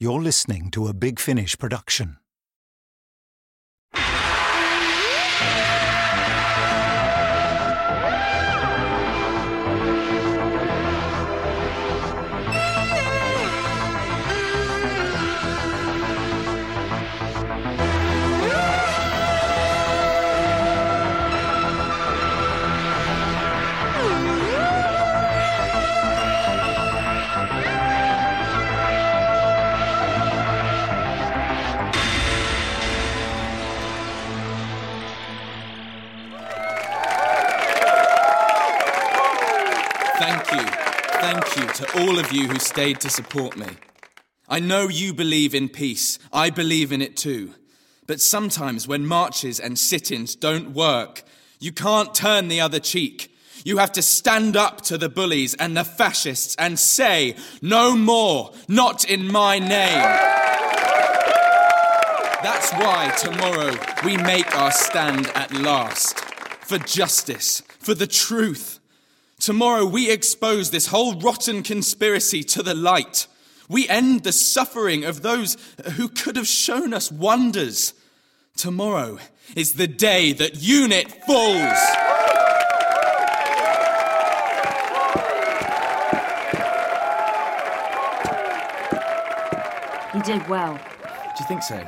You're listening to a Big Finish production. To all of you who stayed to support me. I know you believe in peace. I believe in it too. But sometimes when marches and sit ins don't work, you can't turn the other cheek. You have to stand up to the bullies and the fascists and say, no more, not in my name. That's why tomorrow we make our stand at last. For justice, for the truth. Tomorrow we expose this whole rotten conspiracy to the light. We end the suffering of those who could have shown us wonders. Tomorrow is the day that UNIT falls. You did well. Do you think so?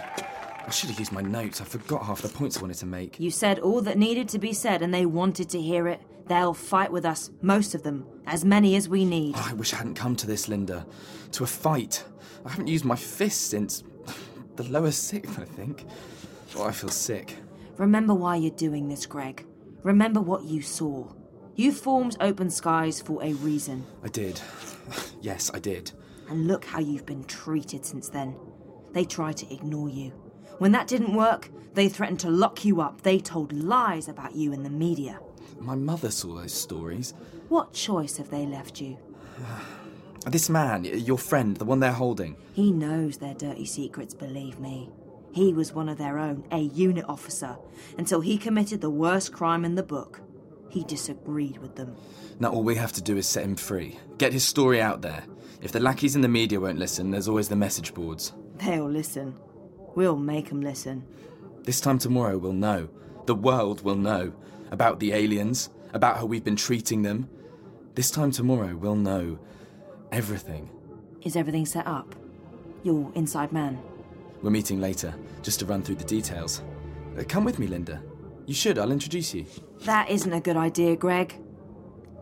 I should have used my notes. I forgot half the points I wanted to make. You said all that needed to be said, and they wanted to hear it. They'll fight with us, most of them, as many as we need. Oh, I wish I hadn't come to this, Linda. To a fight. I haven't used my fists since the lower sixth, I think. Oh, I feel sick. Remember why you're doing this, Greg. Remember what you saw. You formed Open Skies for a reason. I did. Yes, I did. And look how you've been treated since then. They tried to ignore you. When that didn't work, they threatened to lock you up. They told lies about you in the media. My mother saw those stories. What choice have they left you? This man, your friend, the one they're holding. He knows their dirty secrets, believe me. He was one of their own, a unit officer, until he committed the worst crime in the book. He disagreed with them. Now all we have to do is set him free. Get his story out there. If the lackeys in the media won't listen, there's always the message boards. They'll listen. We'll make 'em listen. This time tomorrow, we'll know. The world will know. About the aliens, about how we've been treating them. This time tomorrow, we'll know everything. Is everything set up? Your inside man? We're meeting later, just to run through the details. Uh, come with me, Linda. You should, I'll introduce you. That isn't a good idea, Greg.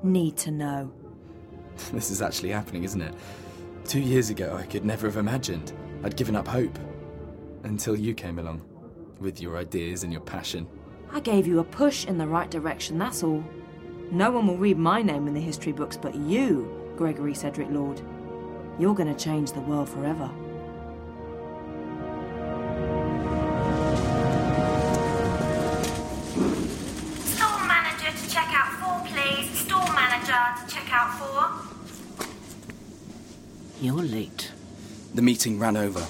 Need to know. This is actually happening, isn't it? Two years ago, I could never have imagined. I'd given up hope. Until you came along. With your ideas and your passion. I gave you a push in the right direction, that's all. No one will read my name in the history books but you, Gregory Cedric Lord. You're going to change the world forever. Store manager to check out four, please. Store manager to check out four. You're late. The meeting ran over.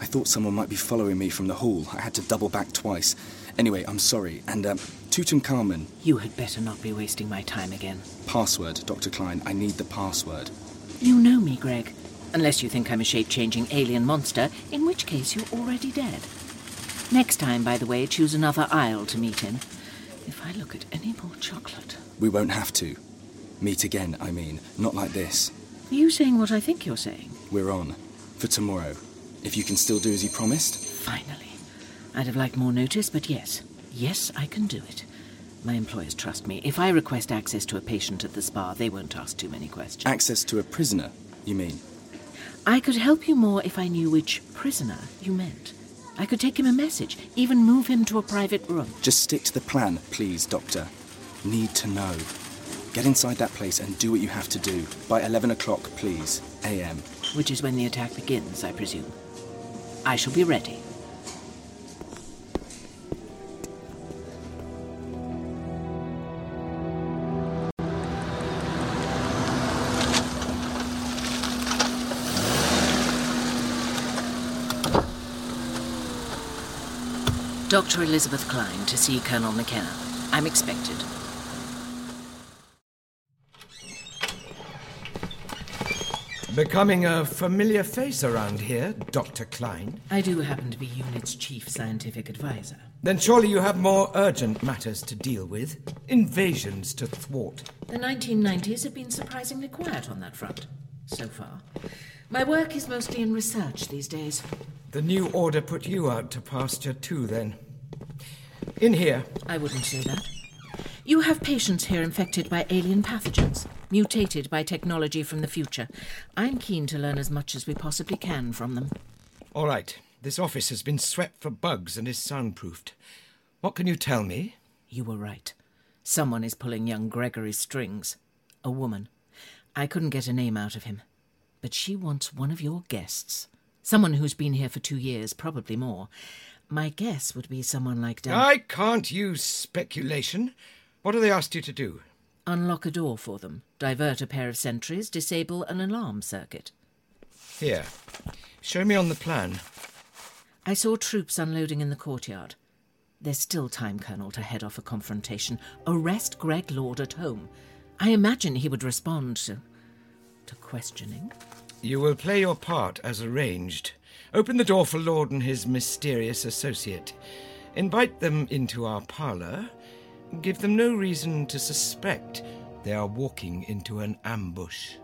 I thought someone might be following me from the hall. I had to double back twice. Anyway, I'm sorry. And, um, Tutankhamun, You had better not be wasting my time again. password, Dr. Klein. I need the password. You know me, Greg. Unless you think I'm a shape changing alien monster, in which case you're already dead. Next time, by the way, choose another aisle to meet in. If I look at any more chocolate. We won't have to. Meet again, I mean. Not like this. Are you saying what I think you're saying? We're on. For tomorrow. If you can still do as you promised. Finally. I'd have liked more notice, but yes. Yes, I can do it. My employers trust me. If I request access to a patient at the spa, they won't ask too many questions. Access to a prisoner, you mean? I could help you more if I knew which prisoner you meant. I could take him a message, even move him to a private room. Just stick to the plan, please, Doctor. Need to know. Get inside that place and do what you have to do. By 11 o'clock, please. AM. Which is when the attack begins, I presume. I shall be ready. Dr. Elizabeth Klein to see Colonel McKenna. I'm expected. Becoming a familiar face around here, Dr. Klein. I do happen to be UNIT's chief scientific advisor. Then surely you have more urgent matters to deal with. Invasions to thwart. The 1990s have been surprisingly quiet on that front, so far. My work is mostly in research these days. The new order put you out to pasture too, then. In here. I wouldn't say that. You have patients here infected by alien pathogens, mutated by technology from the future. I'm keen to learn as much as we possibly can from them. All right. This office has been swept for bugs and is soundproofed. What can you tell me? You were right. Someone is pulling young Gregory's strings. A woman. I couldn't get a name out of him. But she wants one of your guests. Someone who's been here for two years, probably more. My guess would be someone like Dan. I can't use speculation. What have they asked you to do? Unlock a door for them, divert a pair of sentries, disable an alarm circuit. Here. Show me on the plan. I saw troops unloading in the courtyard. There's still time, Colonel, to head off a confrontation. Arrest Greg Lord at home. I imagine he would respond to. to questioning. You will play your part as arranged. Open the door for Lord and his mysterious associate. Invite them into our parlour. Give them no reason to suspect they are walking into an ambush.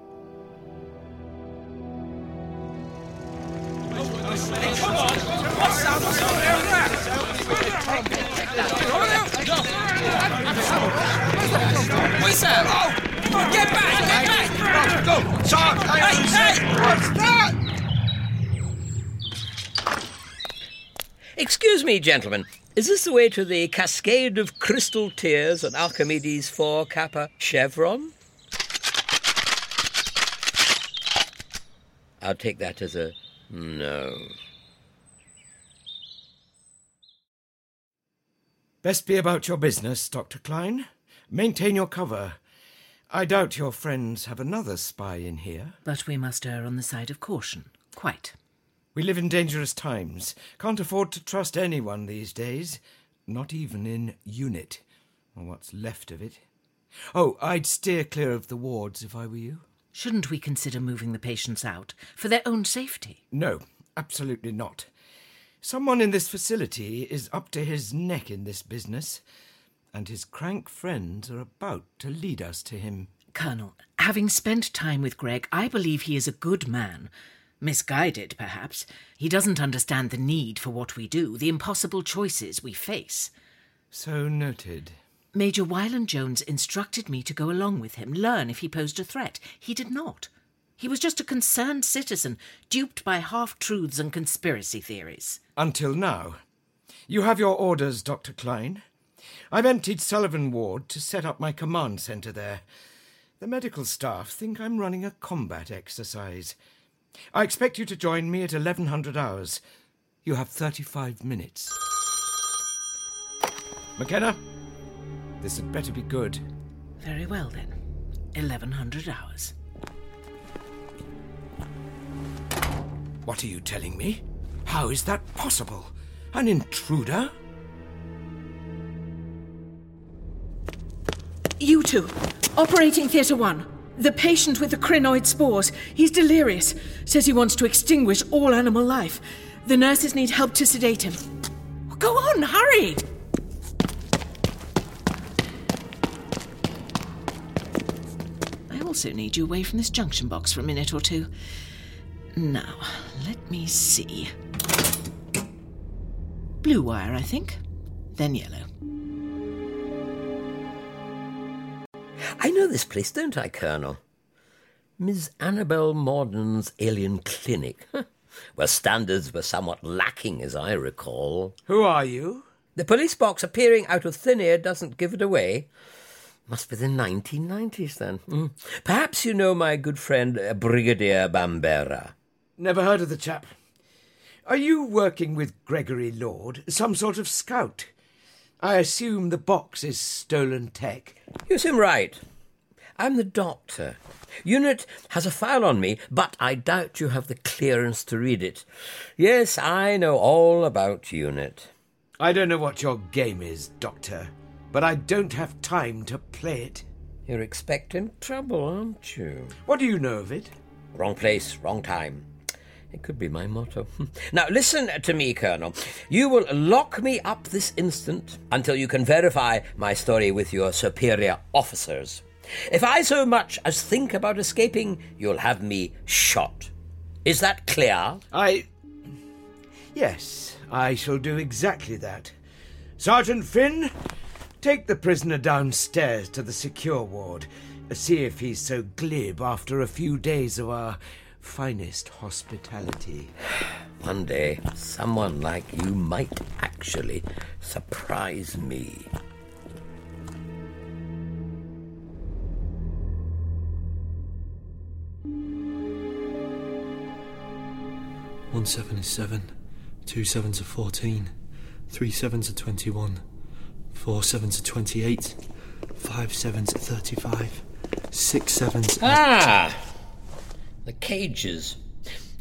What's that? Oh, come on, get back, get back! Go! Sarge! Hey, hey! What's that? Excuse me, gentlemen. Is this the way to the Cascade of Crystal Tears at Archimedes 4 Kappa Chevron? I'll take that as a no. Best be about your business, Dr. Klein. Maintain your cover. I doubt your friends have another spy in here. But we must err on the side of caution. Quite. We live in dangerous times. Can't afford to trust anyone these days. Not even in UNIT, or what's left of it. Oh, I'd steer clear of the wards if I were you. Shouldn't we consider moving the patients out for their own safety? No, absolutely not. Someone in this facility is up to his neck in this business, and his crank friends are about to lead us to him. Colonel, having spent time with Greg, I believe he is a good man. Misguided, perhaps. He doesn't understand the need for what we do, the impossible choices we face. So noted. Major Wyland Jones instructed me to go along with him, learn if he posed a threat. He did not. He was just a concerned citizen, duped by half truths and conspiracy theories. Until now. You have your orders, Dr. Klein. I've emptied Sullivan Ward to set up my command centre there. The medical staff think I'm running a combat exercise. I expect you to join me at 1100 hours. You have 35 minutes. McKenna, this had better be good. Very well, then. 1100 hours. What are you telling me? How is that possible? An intruder? You two, operating theatre one. The patient with the crinoid spores. He's delirious. Says he wants to extinguish all animal life. The nurses need help to sedate him. Go on, hurry! I also need you away from this junction box for a minute or two. Now, let me see. Blue wire, I think. Then yellow. I know this place, don't I, Colonel? Miss Annabel Morden's Alien Clinic. Where standards were somewhat lacking, as I recall. Who are you? The police box appearing out of thin air doesn't give it away. Must be the 1990s, then. Mm. Perhaps you know my good friend uh, Brigadier Bambera. Never heard of the chap. Are you working with Gregory Lord? Some sort of scout? I assume the box is stolen tech. You seem right. I'm the doctor. Unit has a file on me, but I doubt you have the clearance to read it. Yes, I know all about Unit. I don't know what your game is, Doctor, but I don't have time to play it. You're expecting trouble, aren't you? What do you know of it? Wrong place, wrong time. It could be my motto. Now, listen to me, Colonel. You will lock me up this instant until you can verify my story with your superior officers. If I so much as think about escaping, you'll have me shot. Is that clear? I. Yes, I shall do exactly that. Sergeant Finn, take the prisoner downstairs to the secure ward. See if he's so glib after a few days of our finest hospitality. One day, someone like you might actually surprise me. One seven is seven, two sevens are fourteen, three sevens are twenty-one, four sevens are twenty-eight, five sevens are thirty-five, six sevens. Are... Ah! The cages.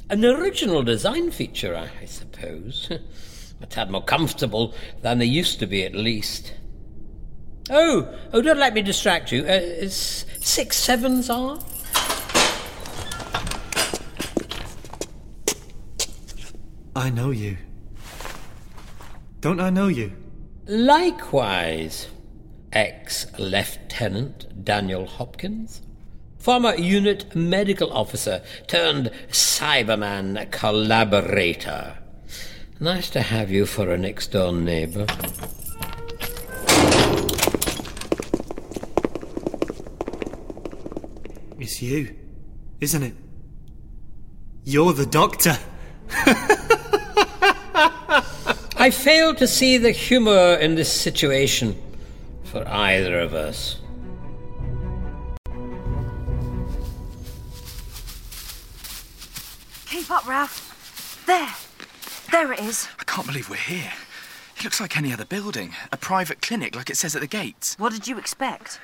An original design feature, I suppose. A tad more comfortable than they used to be, at least. Oh, oh, don't let me distract you. Uh, six sevens are? I know you. Don't I know you? Likewise, ex Lieutenant Daniel Hopkins. Former unit medical officer turned Cyberman collaborator. Nice to have you for a next door neighbor. It's you, isn't it? You're the doctor. I fail to see the humor in this situation for either of us. Up, Ralph. There. There it is. I can't believe we're here. It looks like any other building. A private clinic, like it says at the gates. What did you expect?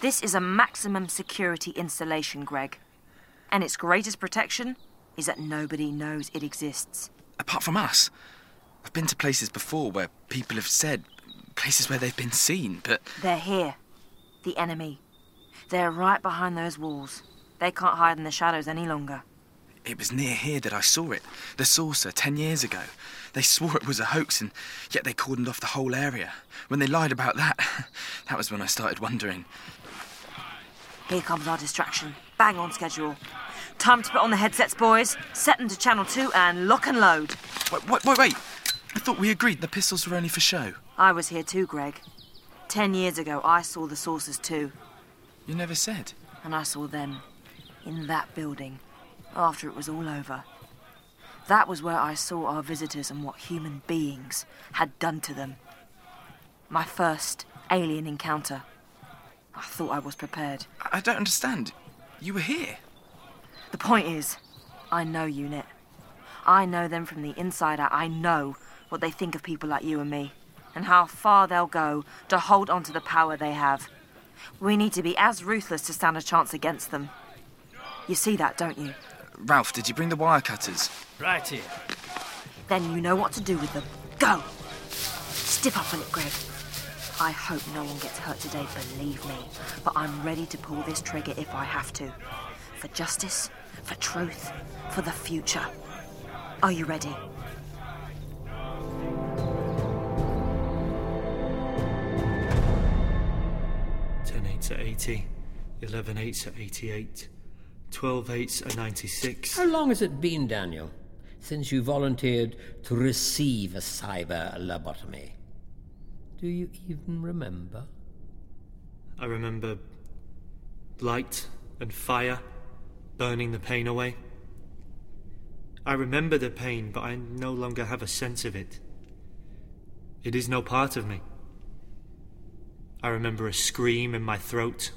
This is a maximum security installation, Greg. And its greatest protection is that nobody knows it exists. Apart from us. I've been to places before where people have said, places where they've been seen, but. They're here. The enemy. They're right behind those walls. They can't hide in the shadows any longer. It was near here that I saw it. The saucer, ten years ago. They swore it was a hoax, and yet they cordoned off the whole area. When they lied about that, that was when I started wondering. Here comes our distraction. Bang on schedule. Time to put on the headsets, boys. Set them to channel 2 and lock and load. Wait, wait, wait, wait. I thought we agreed the pistols were only for show. I was here too, Greg. Ten years ago, I saw the saucers too. You never said. And I saw them in that building after it was all over. That was where I saw our visitors and what human beings had done to them. My first alien encounter. I thought I was prepared. I don't understand. You were here. The point is, I know UNIT. I know them from the inside out. I know what they think of people like you and me, and how far they'll go to hold on to the power they have. We need to be as ruthless to stand a chance against them. You see that, don't you? Ralph, did you bring the wire cutters? Right here. Then you know what to do with them. Go! Stiff up on it, Greg. I hope no one gets hurt today, believe me. But I'm ready to pull this trigger if I have to. For justice, for truth, for the future. Are you ready? 10 eights are 80, 11 eights 88, 12 eights are 96. How long has it been, Daniel, since you volunteered to receive a cyber lobotomy? Do you even remember? I remember light and fire burning the pain away. I remember the pain, but I no longer have a sense of it. It is no part of me. I remember a scream in my throat,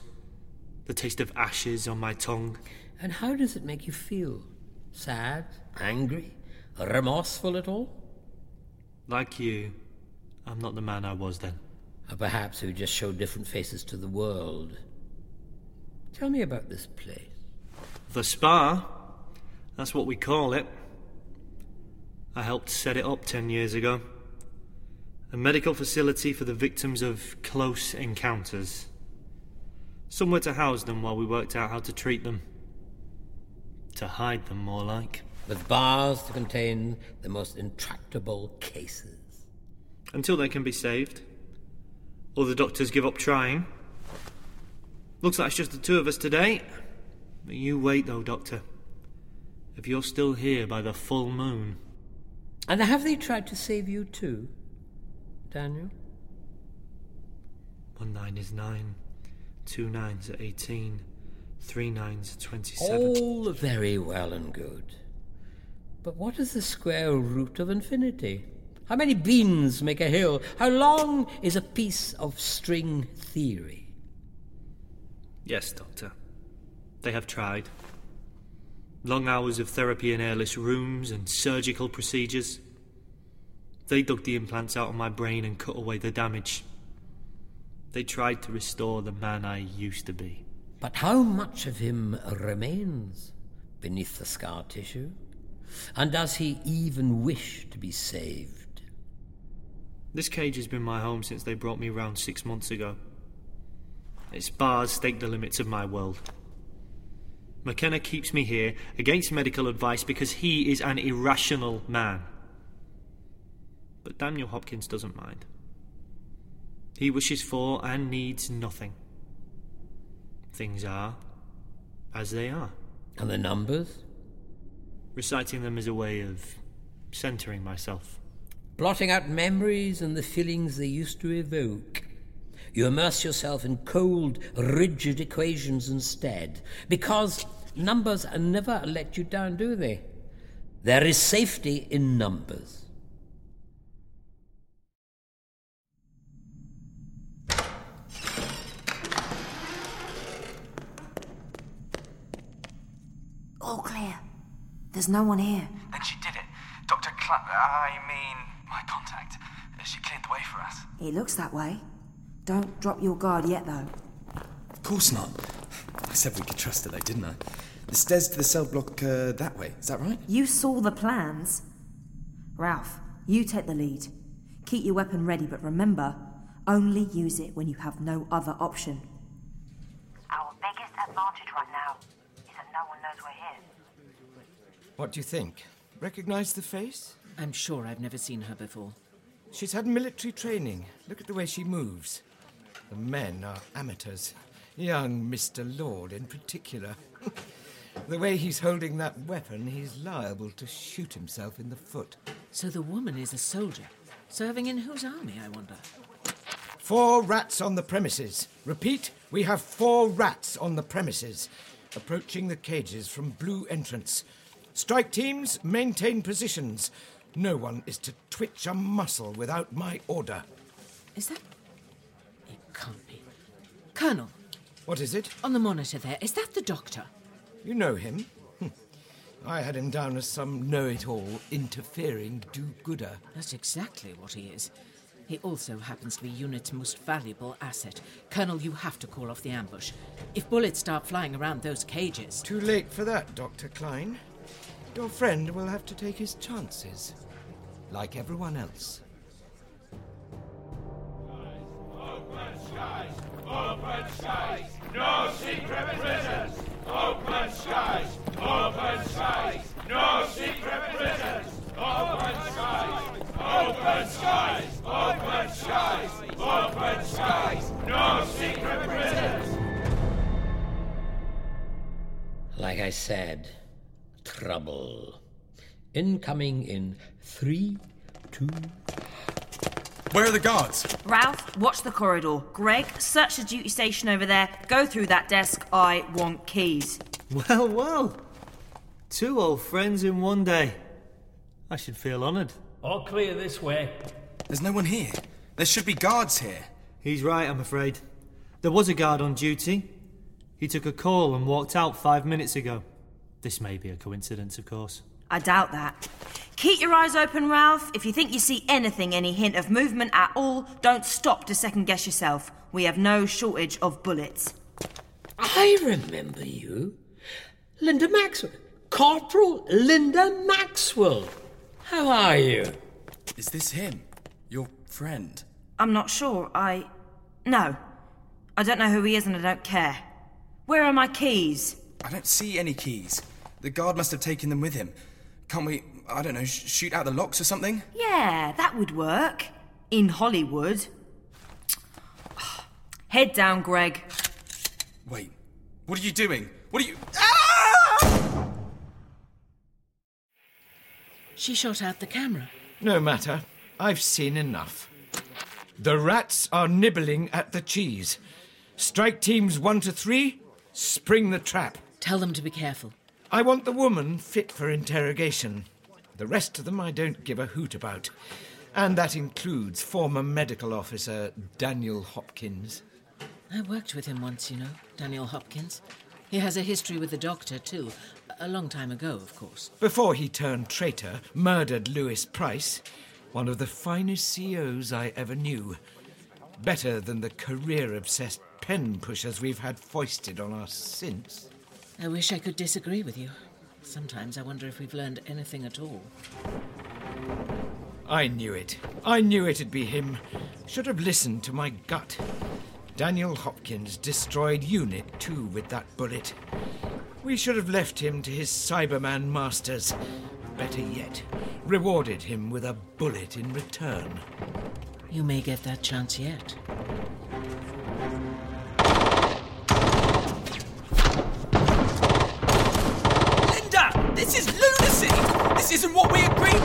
the taste of ashes on my tongue. And how does it make you feel? Sad? Angry? Remorseful at all? Like you, I'm not the man I was then. Or perhaps we just show different faces to the world. Tell me about this place. The spa? That's what we call it. I helped set it up ten years ago. A medical facility for the victims of close encounters. Somewhere to house them while we worked out how to treat them. To hide them, more like. With bars to contain the most intractable cases. Until they can be saved. Or the doctors give up trying. Looks like it's just the two of us today. But you wait, though, Doctor. If you're still here by the full moon. And have they tried to save you too, Daniel? One nine is nine, two nines are eighteen, three nines twenty-seven. All very well and good. But what is the square root of infinity? How many beans make a hill? How long is a piece of string theory? Yes, Doctor. They have tried. Long hours of therapy in airless rooms and surgical procedures. They dug the implants out of my brain and cut away the damage. They tried to restore the man I used to be. But how much of him remains beneath the scar tissue? And does he even wish to be saved? This cage has been my home since they brought me round six months ago. Its bars stake the limits of my world. McKenna keeps me here against medical advice because he is an irrational man. But Daniel Hopkins doesn't mind. He wishes for and needs nothing. Things are as they are. And the numbers? Reciting them is a way of centering myself. Blotting out memories and the feelings they used to evoke. You immerse yourself in cold, rigid equations instead, because numbers never let you down, do they? There is safety in numbers. All clear. There's no one here. Then she did it. Dr. Clap, I mean, my contact. She cleared the way for us. It looks that way. Don't drop your guard yet, though. Of course not. I said we could trust her, though, didn't I? The stairs to the cell block uh, that way, is that right? You saw the plans. Ralph, you take the lead. Keep your weapon ready, but remember, only use it when you have no other option. Our biggest advantage right now is that no one knows we're here. What do you think? Recognize the face? I'm sure I've never seen her before. She's had military training. Look at the way she moves. The men are amateurs. Young Mr. Lord, in particular. the way he's holding that weapon, he's liable to shoot himself in the foot. So the woman is a soldier. Serving in whose army, I wonder? Four rats on the premises. Repeat, we have four rats on the premises. Approaching the cages from blue entrance. Strike teams, maintain positions. No one is to twitch a muscle without my order. Is that. It can't be. Colonel, What is it? on the monitor there, is that the doctor? You know him? Hm. I had him down as some know it all, interfering do gooder. That's exactly what he is. He also happens to be UNIT's most valuable asset. Colonel, you have to call off the ambush. If bullets start flying around those cages. Too late for that, Dr. Klein. Your friend will have to take his chances, like everyone else. Open skies! Open skies! No secret prisons! Open skies! Open skies! No secret prisons! Open skies! Open skies! Open skies! Open skies! No secret prisons! Like I said, trouble. Incoming in three, two. Where are the guards? Ralph, watch the corridor. Greg, search the duty station over there. Go through that desk. I want keys. Well, well. Two old friends in one day. I should feel honoured. All clear this way. There's no one here. There should be guards here. He's right, I'm afraid. There was a guard on duty. He took a call and walked out five minutes ago. This may be a coincidence, of course. I doubt that. Keep your eyes open, Ralph. If you think you see anything, any hint of movement at all, don't stop to second guess yourself. We have no shortage of bullets. I remember you. Linda Maxwell. Corporal Linda Maxwell. How are you? Is this him? Your friend? I'm not sure. I. No. I don't know who he is and I don't care. Where are my keys? I don't see any keys. The guard must have taken them with him. Can't we, I don't know, sh- shoot out the locks or something? Yeah, that would work. In Hollywood. Head down, Greg. Wait, what are you doing? What are you. Ah! She shot out the camera. No matter. I've seen enough. The rats are nibbling at the cheese. Strike teams one to three, spring the trap. Tell them to be careful. I want the woman fit for interrogation. The rest of them I don't give a hoot about. And that includes former medical officer Daniel Hopkins. I worked with him once, you know, Daniel Hopkins. He has a history with the doctor, too. A long time ago, of course. Before he turned traitor, murdered Lewis Price, one of the finest CEOs I ever knew. Better than the career obsessed pen pushers we've had foisted on us since. I wish I could disagree with you. Sometimes I wonder if we've learned anything at all. I knew it. I knew it'd be him. Should have listened to my gut. Daniel Hopkins destroyed Unit 2 with that bullet. We should have left him to his Cyberman masters. Better yet, rewarded him with a bullet in return. You may get that chance yet.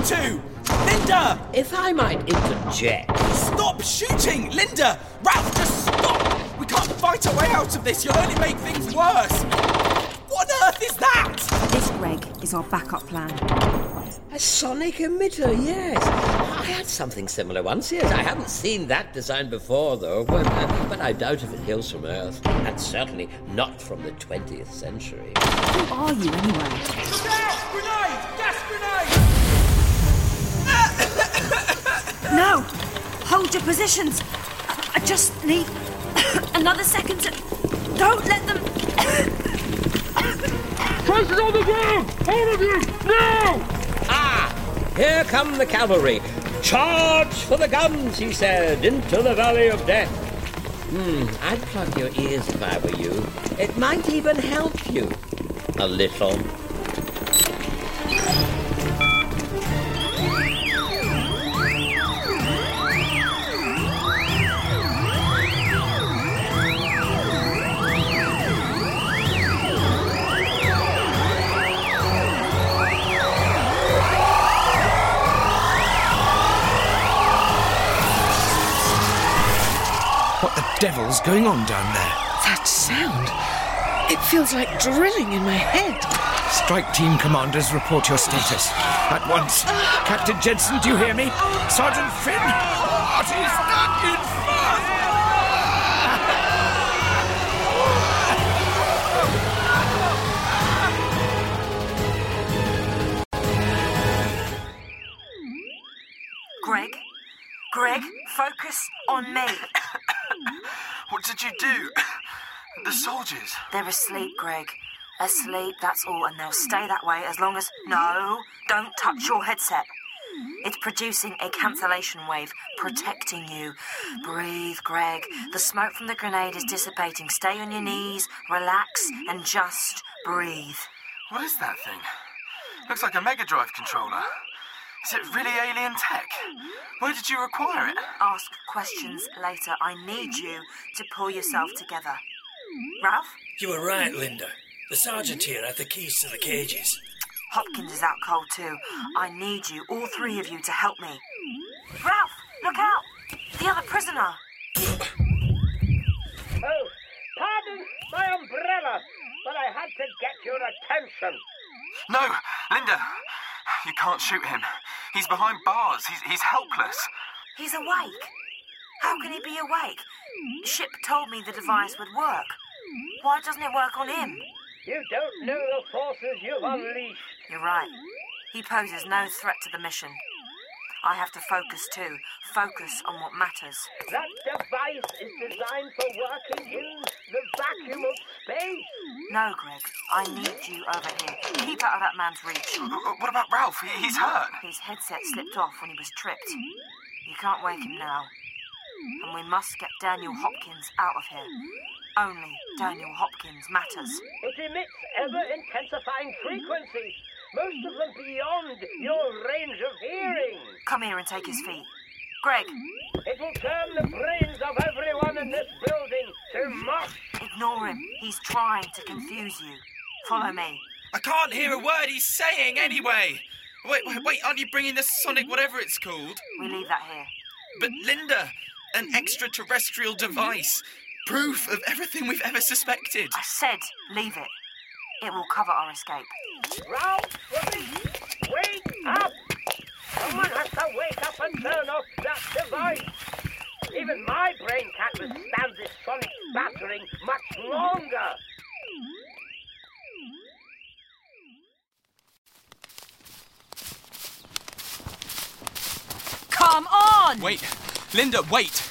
To! Linda! If I might interject. Stop shooting! Linda! Ralph, just stop! We can't fight our way out of this. You'll only make things worse. What on earth is that? This, Greg, is our backup plan. A sonic emitter, yes. I had something similar once, yes. I haven't seen that design before, though, but, uh, but I doubt if it hails from Earth. And certainly not from the 20th century. Who are you, anyway? Look out! Grenade! No! Hold your positions! I just need another second to. Don't let them. Traces on the ground! All of you! Now! Ah! Here come the cavalry. Charge for the guns, he said, into the valley of death. Hmm, I'd plug your ears if I were you. It might even help you. A little. Devil's going on down there? That sound. It feels like drilling in my head. Strike team commanders, report your status. At once. Captain Jensen, do you hear me? Sergeant Finn! What is that infernal? Greg? Greg, focus on me. What did you do? The soldiers. They're asleep, Greg. Asleep, that's all, and they'll stay that way as long as. No, don't touch your headset. It's producing a cancellation wave, protecting you. Breathe, Greg. The smoke from the grenade is dissipating. Stay on your knees, relax, and just breathe. What is that thing? Looks like a Mega Drive controller. Is it really alien tech? Where did you acquire it? Ask questions later. I need you to pull yourself together. Ralph? You were right, Linda. The sergeant here had the keys to the cages. Hopkins is out cold too. I need you, all three of you, to help me. Ralph, look out! The other prisoner! Oh, pardon my umbrella, but I had to get your attention. No, Linda, you can't shoot him. He's behind bars. He's, he's helpless. He's awake. How can he be awake? Ship told me the device would work. Why doesn't it work on him? You don't know the forces you've unleashed. You're right. He poses no threat to the mission. I have to focus too. Focus on what matters. That device is designed for working in the vacuum of space. No, Greg. I need you over here. Keep out of that man's reach. What about Ralph? He's hurt. His headset slipped off when he was tripped. You can't wake him now. And we must get Daniel Hopkins out of here. Only Daniel Hopkins matters. It emits ever intensifying frequencies, most of them beyond your range of hearing. Come here and take his feet. Greg. It will turn the brains of everyone in this building to mush. Ignore him. He's trying to confuse you. Follow me. I can't hear a word he's saying anyway. Wait, wait, wait, aren't you bringing the sonic whatever it's called? We leave that here. But Linda, an extraterrestrial device. Proof of everything we've ever suspected. I said leave it. It will cover our escape. Ralph, wake up! Someone has to wake up and turn off that device. Even my brain can't withstand this sonic battering much longer. Come on! Wait, Linda, wait.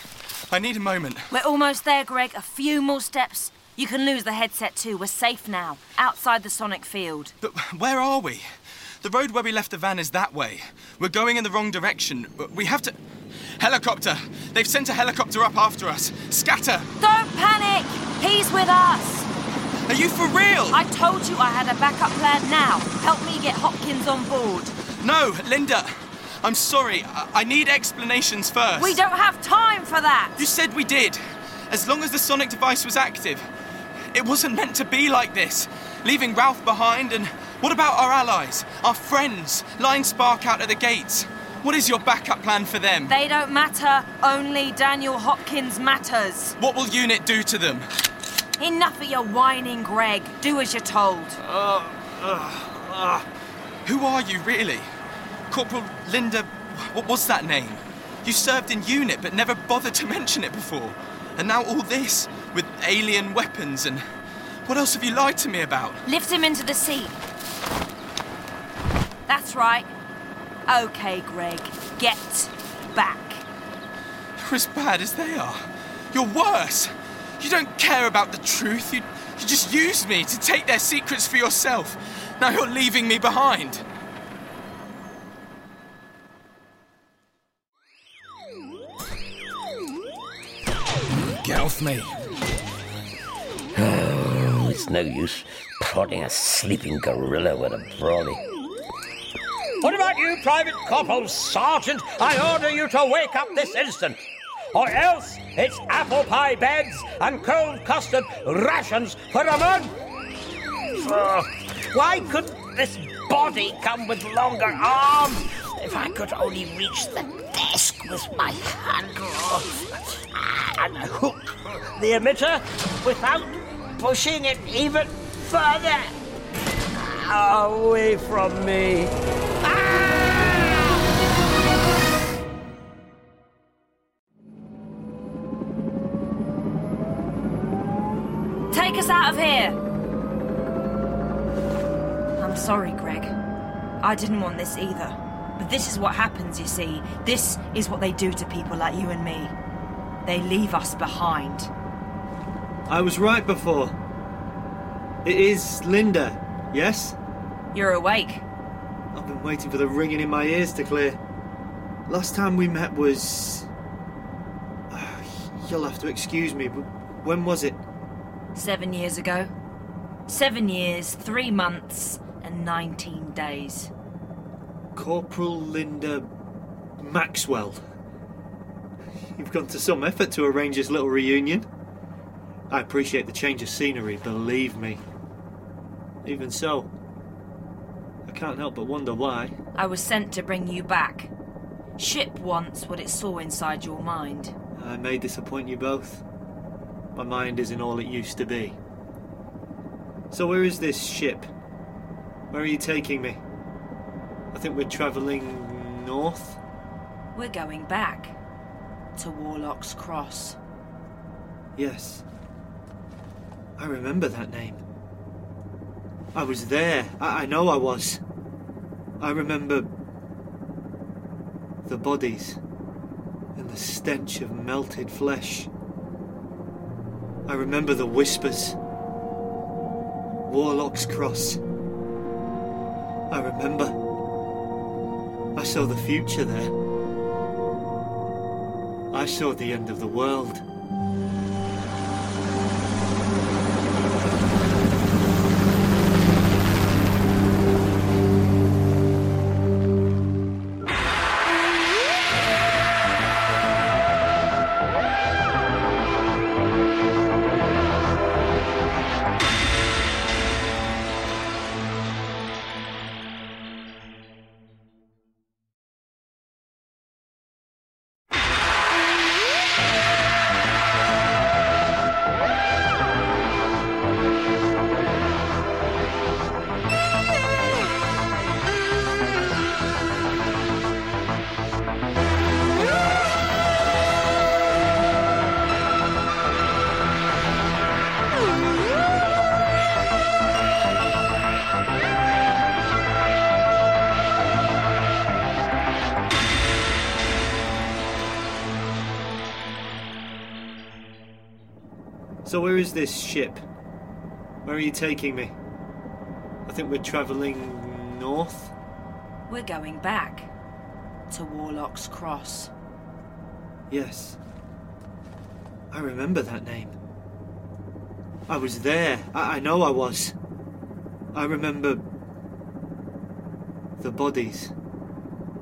I need a moment. We're almost there, Greg. A few more steps. You can lose the headset too. We're safe now, outside the sonic field. But where are we? The road where we left the van is that way. We're going in the wrong direction. We have to. Helicopter! They've sent a helicopter up after us. Scatter! Don't panic! He's with us! Are you for real? I told you I had a backup plan now. Help me get Hopkins on board. No, Linda. I'm sorry. I, I need explanations first. We don't have time for that. You said we did. As long as the sonic device was active. It wasn't meant to be like this. Leaving Ralph behind and what about our allies? Our friends? Lying Spark out at the gates? What is your backup plan for them? They don't matter. Only Daniel Hopkins matters. What will UNIT do to them? Enough of your whining, Greg. Do as you're told. Uh, uh, uh. Who are you, really? Corporal Linda. What was that name? You served in UNIT but never bothered to mention it before. And now all this, with alien weapons and. What else have you lied to me about? Lift him into the seat. That's right. Okay, Greg. Get back. You're as bad as they are. You're worse. You don't care about the truth. You, you just used me to take their secrets for yourself. Now you're leaving me behind. Get off me. Oh, it's no use prodding a sleeping gorilla with a brolly. What about you, Private Corporal Sergeant? I order you to wake up this instant. Or else it's apple pie beds and cold custard rations for a month. Oh, why couldn't this body come with longer arms? If I could only reach the desk with my handle and hook the emitter without pushing it even further away from me. Take us out of here! I'm sorry, Greg. I didn't want this either. But this is what happens, you see. This is what they do to people like you and me. They leave us behind. I was right before. It is Linda, yes? You're awake. I've been waiting for the ringing in my ears to clear. Last time we met was. You'll have to excuse me, but when was it? Seven years ago. Seven years, three months, and 19 days. Corporal Linda Maxwell. You've gone to some effort to arrange this little reunion. I appreciate the change of scenery, believe me. Even so, I can't help but wonder why. I was sent to bring you back. Ship wants what it saw inside your mind. I may disappoint you both. My mind isn't all it used to be. So, where is this ship? Where are you taking me? I think we're travelling north? We're going back to Warlock's Cross. Yes. I remember that name. I was there. I, I know I was. I remember the bodies and the stench of melted flesh. I remember the whispers. Warlock's Cross. I remember. I saw the future there. I saw the end of the world. So, where is this ship? Where are you taking me? I think we're travelling north. We're going back to Warlock's Cross. Yes. I remember that name. I was there. I, I know I was. I remember the bodies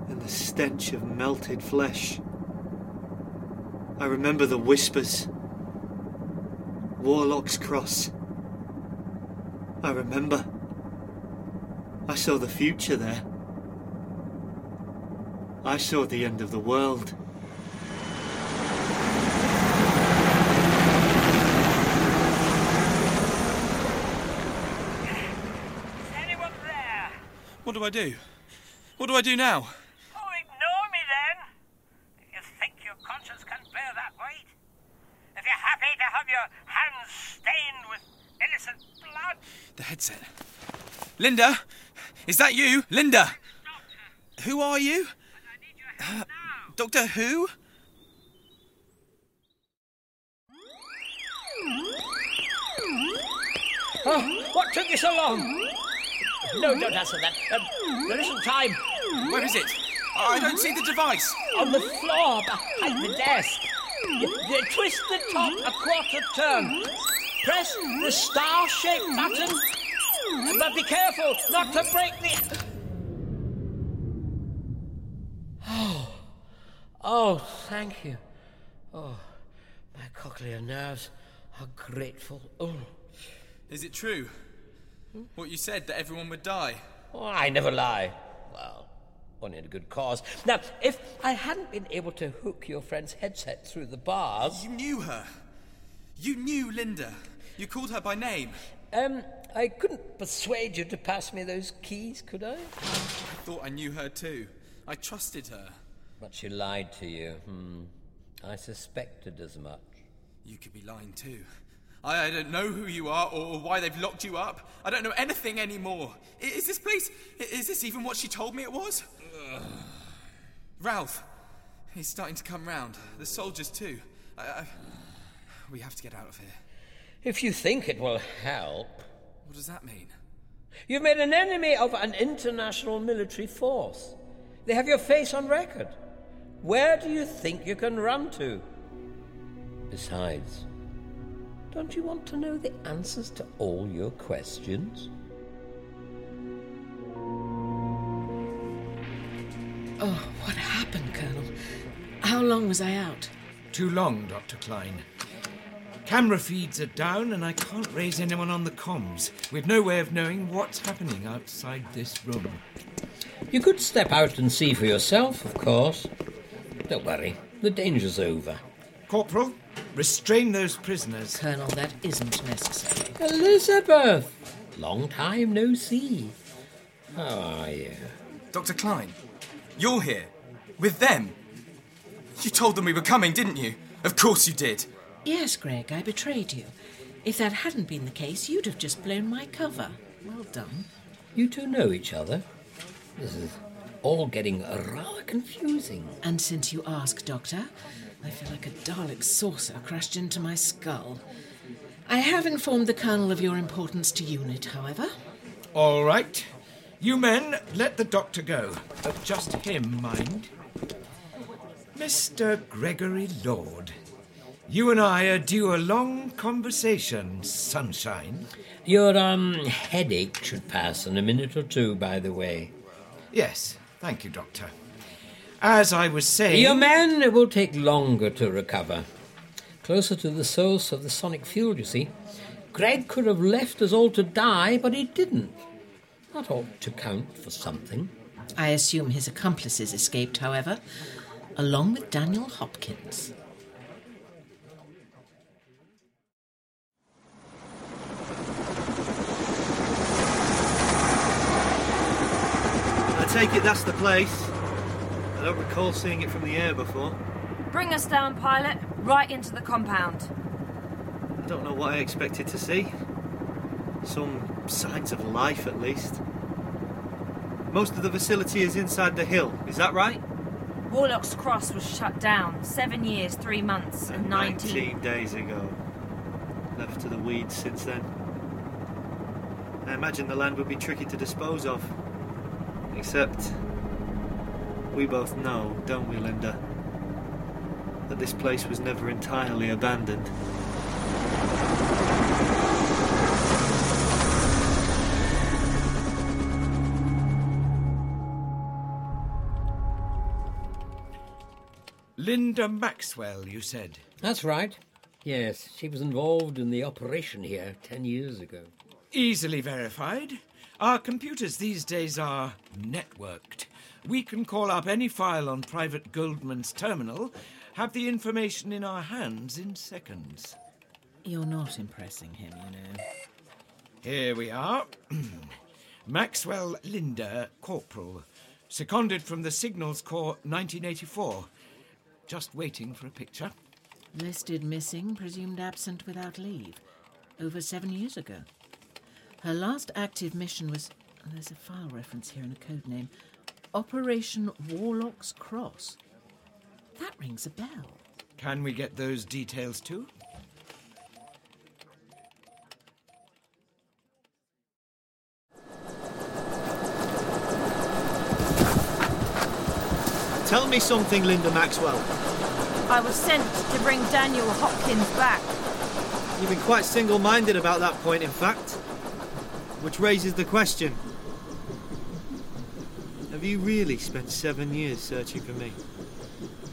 and the stench of melted flesh. I remember the whispers. Warlock's Cross. I remember. I saw the future there. I saw the end of the world. What do I do? What do I do now? Oh, ignore me then. If you think your conscience can bear that weight. If you're happy to have your hands stained with innocent blood. The headset. Linda? Is that you? Linda? Who are you? Uh, Doctor Who? Oh, what took you so long? No, don't answer that. Um, there isn't time. Where is it? I don't see the device. On the floor behind the desk. You twist the top a quarter turn. Press the star-shaped button. But be careful not to break the... Oh, oh, thank you. Oh, my cochlear nerves are grateful. Oh. Is it true? What you said, that everyone would die? Oh, I never lie. Well, only in a good cause. Now, if I hadn't been able to hook your friend's headset through the bars. You knew her. You knew Linda. You called her by name. Um, I couldn't persuade you to pass me those keys, could I? I thought I knew her too. I trusted her. But she lied to you. Hmm. I suspected as much. You could be lying too. I, I don't know who you are or why they've locked you up. I don't know anything anymore. I- Is this place. Is this even what she told me it was? Ralph. He's starting to come round. The soldiers too. I, I, we have to get out of here. If you think it will help. What does that mean? You've made an enemy of an international military force. They have your face on record. Where do you think you can run to? Besides, don't you want to know the answers to all your questions? Oh, what happened, Colonel? How long was I out? Too long, Dr. Klein. Camera feeds are down, and I can't raise anyone on the comms. We've no way of knowing what's happening outside this room. You could step out and see for yourself, of course. Don't worry, the danger's over. Corporal, restrain those prisoners. Colonel, that isn't necessary. Elizabeth! Long time no see. How are you? Dr. Klein, you're here. With them. You told them we were coming, didn't you? Of course you did. Yes, Greg, I betrayed you. If that hadn't been the case, you'd have just blown my cover. Well done. You two know each other? This is all getting rather confusing. And since you ask, Doctor, I feel like a Dalek saucer crashed into my skull. I have informed the Colonel of your importance to UNIT, however. All right. You men, let the doctor go. But just him, mind. Mr. Gregory Lord, you and I are due a long conversation, sunshine. Your, um, headache should pass in a minute or two, by the way. Yes, thank you, Doctor. As I was saying. Your man will take longer to recover. Closer to the source of the sonic field, you see. Greg could have left us all to die, but he didn't. That ought to count for something. I assume his accomplices escaped, however, along with Daniel Hopkins. Take it that's the place. I don't recall seeing it from the air before. Bring us down, pilot, right into the compound. I don't know what I expected to see. Some signs of life, at least. Most of the facility is inside the hill, is that right? Warlock's Cross was shut down seven years, three months, and 19. 19 days ago. left to the weeds since then. I imagine the land would be tricky to dispose of. Except, we both know, don't we, Linda, that this place was never entirely abandoned. Linda Maxwell, you said? That's right. Yes, she was involved in the operation here ten years ago. Easily verified. Our computers these days are networked. We can call up any file on Private Goldman's terminal, have the information in our hands in seconds. You're not impressing him, you know. Here we are. Maxwell Linda, Corporal. Seconded from the Signals Corps 1984. Just waiting for a picture. Listed missing, presumed absent without leave. Over seven years ago. Her last active mission was. Oh, there's a file reference here and a code name Operation Warlock's Cross. That rings a bell. Can we get those details too? Tell me something, Linda Maxwell. I was sent to bring Daniel Hopkins back. You've been quite single minded about that point, in fact. Which raises the question Have you really spent seven years searching for me?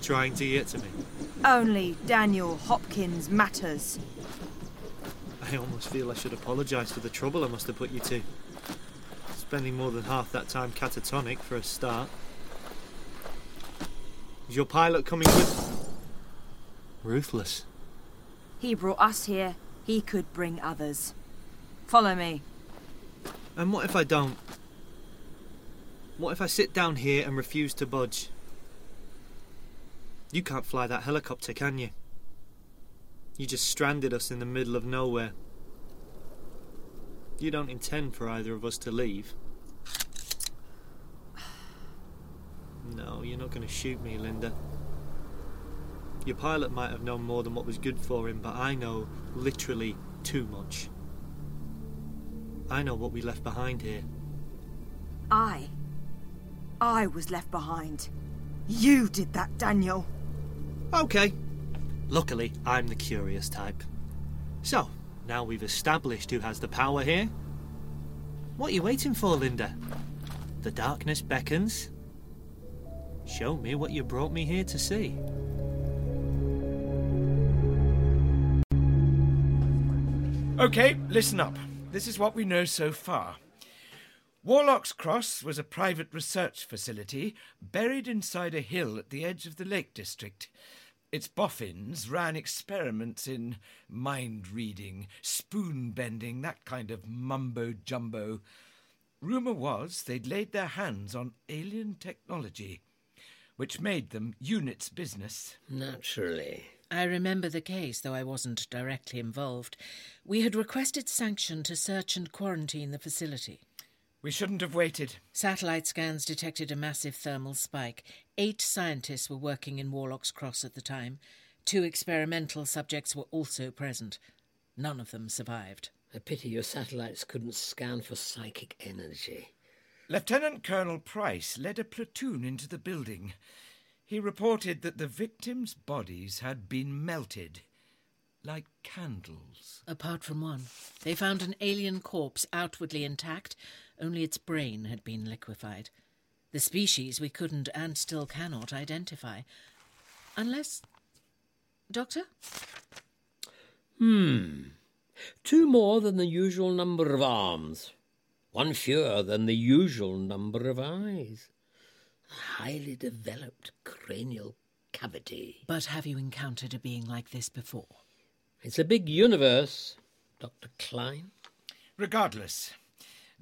Trying to get to me? Only Daniel Hopkins matters. I almost feel I should apologise for the trouble I must have put you to. Spending more than half that time catatonic for a start. Is your pilot coming with. Ruthless. He brought us here. He could bring others. Follow me. And what if I don't? What if I sit down here and refuse to budge? You can't fly that helicopter, can you? You just stranded us in the middle of nowhere. You don't intend for either of us to leave. No, you're not going to shoot me, Linda. Your pilot might have known more than what was good for him, but I know literally too much. I know what we left behind here. I. I was left behind. You did that, Daniel. Okay. Luckily, I'm the curious type. So, now we've established who has the power here. What are you waiting for, Linda? The darkness beckons. Show me what you brought me here to see. Okay, listen up. This is what we know so far. Warlock's Cross was a private research facility buried inside a hill at the edge of the Lake District. Its boffins ran experiments in mind reading, spoon bending, that kind of mumbo jumbo. Rumour was they'd laid their hands on alien technology, which made them UNIT's business. Naturally. I remember the case, though I wasn't directly involved. We had requested sanction to search and quarantine the facility. We shouldn't have waited. Satellite scans detected a massive thermal spike. Eight scientists were working in Warlock's Cross at the time. Two experimental subjects were also present. None of them survived. A pity your satellites couldn't scan for psychic energy. Lieutenant Colonel Price led a platoon into the building. He reported that the victims' bodies had been melted like candles. Apart from one, they found an alien corpse outwardly intact, only its brain had been liquefied. The species we couldn't and still cannot identify. Unless. Doctor? Hmm. Two more than the usual number of arms. One fewer than the usual number of eyes. A highly developed cranial cavity. But have you encountered a being like this before? It's a big universe, Dr. Klein. Regardless,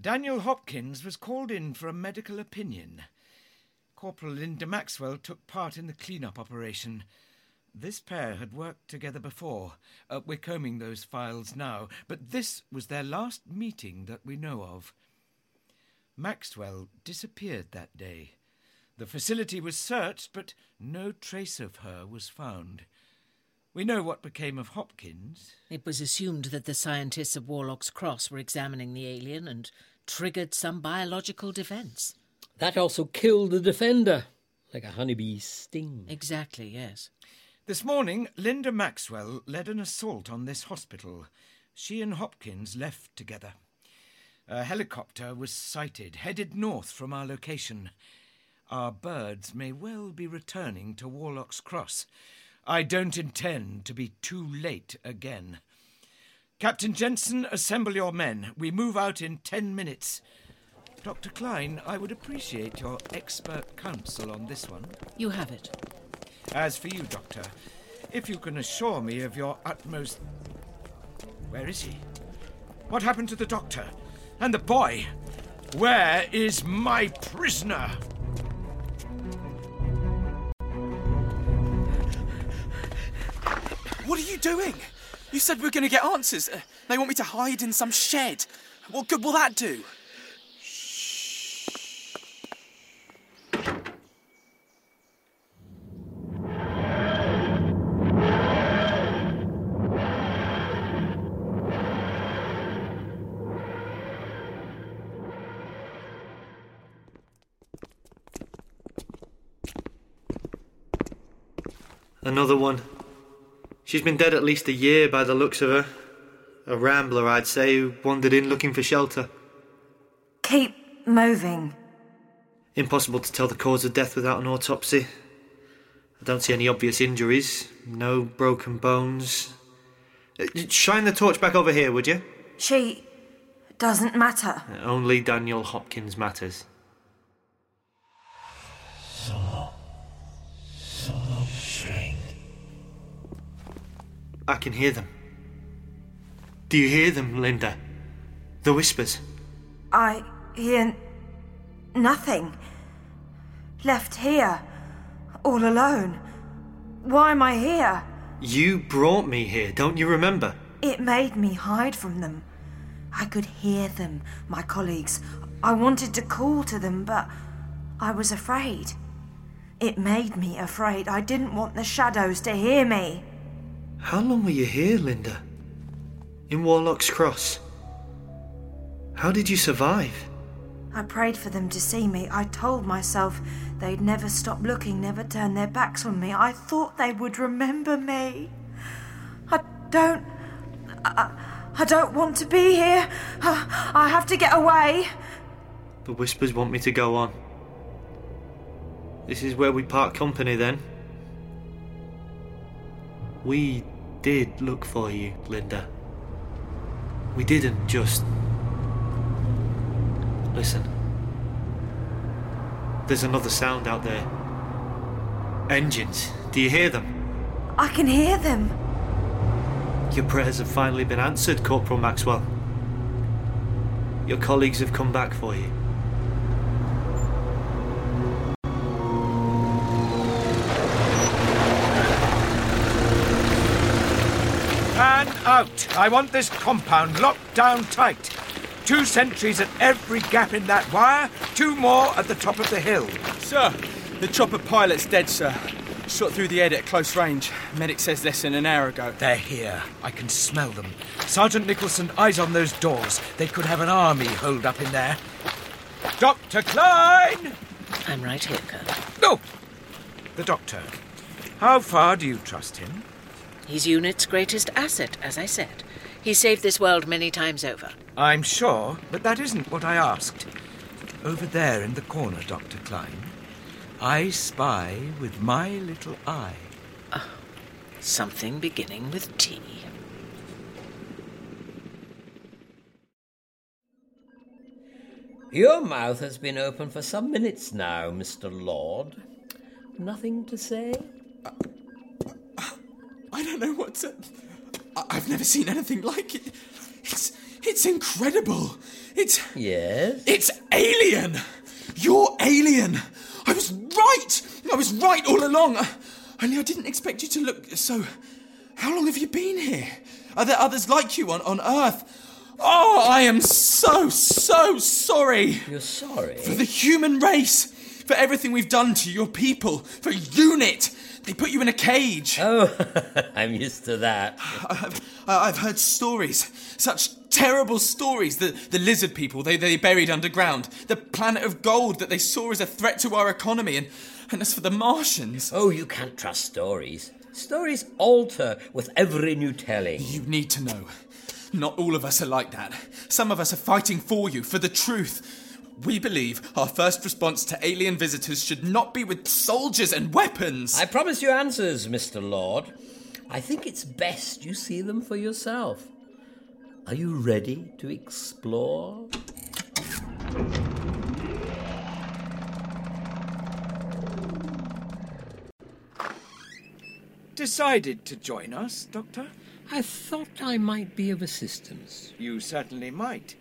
Daniel Hopkins was called in for a medical opinion. Corporal Linda Maxwell took part in the clean-up operation. This pair had worked together before. Uh, we're combing those files now, but this was their last meeting that we know of. Maxwell disappeared that day. The facility was searched, but no trace of her was found. We know what became of Hopkins. It was assumed that the scientists of Warlock's Cross were examining the alien and triggered some biological defense. That also killed the defender, like a honeybee's sting. Exactly, yes. This morning, Linda Maxwell led an assault on this hospital. She and Hopkins left together. A helicopter was sighted, headed north from our location. Our birds may well be returning to Warlock's Cross. I don't intend to be too late again. Captain Jensen, assemble your men. We move out in ten minutes. Dr. Klein, I would appreciate your expert counsel on this one. You have it. As for you, Doctor, if you can assure me of your utmost. Where is he? What happened to the doctor? And the boy? Where is my prisoner? What are you doing? You said we are going to get answers. Uh, they want me to hide in some shed. What good will that do? Another one. She's been dead at least a year by the looks of her. A rambler, I'd say, who wandered in looking for shelter. Keep moving. Impossible to tell the cause of death without an autopsy. I don't see any obvious injuries. No broken bones. Uh, Shine the torch back over here, would you? She doesn't matter. Only Daniel Hopkins matters. I can hear them. Do you hear them, Linda? The whispers. I hear nothing. Left here, all alone. Why am I here? You brought me here, don't you remember? It made me hide from them. I could hear them, my colleagues. I wanted to call to them, but I was afraid. It made me afraid. I didn't want the shadows to hear me. How long were you here, Linda? In Warlock's Cross? How did you survive? I prayed for them to see me. I told myself they'd never stop looking, never turn their backs on me. I thought they would remember me. I don't. I, I don't want to be here. I, I have to get away. The whispers want me to go on. This is where we part company then. We did look for you, Linda. We didn't just. Listen. There's another sound out there. Engines. Do you hear them? I can hear them. Your prayers have finally been answered, Corporal Maxwell. Your colleagues have come back for you. Out! I want this compound locked down tight. Two sentries at every gap in that wire, two more at the top of the hill. Sir, the chopper pilot's dead, sir. Shot through the head at close range. Medic says less than an hour ago. They're here. I can smell them. Sergeant Nicholson, eyes on those doors. They could have an army holed up in there. Dr. Klein! I'm right here, Colonel. No! The doctor. How far do you trust him? He's unit's greatest asset, as I said. He saved this world many times over. I'm sure, but that isn't what I asked. Over there in the corner, Dr. Klein, I spy with my little eye. Oh, something beginning with T. Your mouth has been open for some minutes now, Mr. Lord. Nothing to say? I don't know what to. I- I've never seen anything like it. It's it's incredible. It's Yes? it's alien. You're alien. I was right. I was right all along. Only I didn't expect you to look so. How long have you been here? Are there others like you on, on Earth? Oh, I am so, so sorry. You're sorry? For the human race. For everything we've done to your people. For UNIT. They put you in a cage. Oh, I'm used to that. I've, I've heard stories, such terrible stories. The, the lizard people they, they buried underground, the planet of gold that they saw as a threat to our economy, and, and as for the Martians. Oh, you can't trust stories. Stories alter with every new telling. You need to know. Not all of us are like that. Some of us are fighting for you, for the truth. We believe our first response to alien visitors should not be with soldiers and weapons. I promise you answers, Mr. Lord. I think it's best you see them for yourself. Are you ready to explore? Decided to join us, Doctor? I thought I might be of assistance. You certainly might.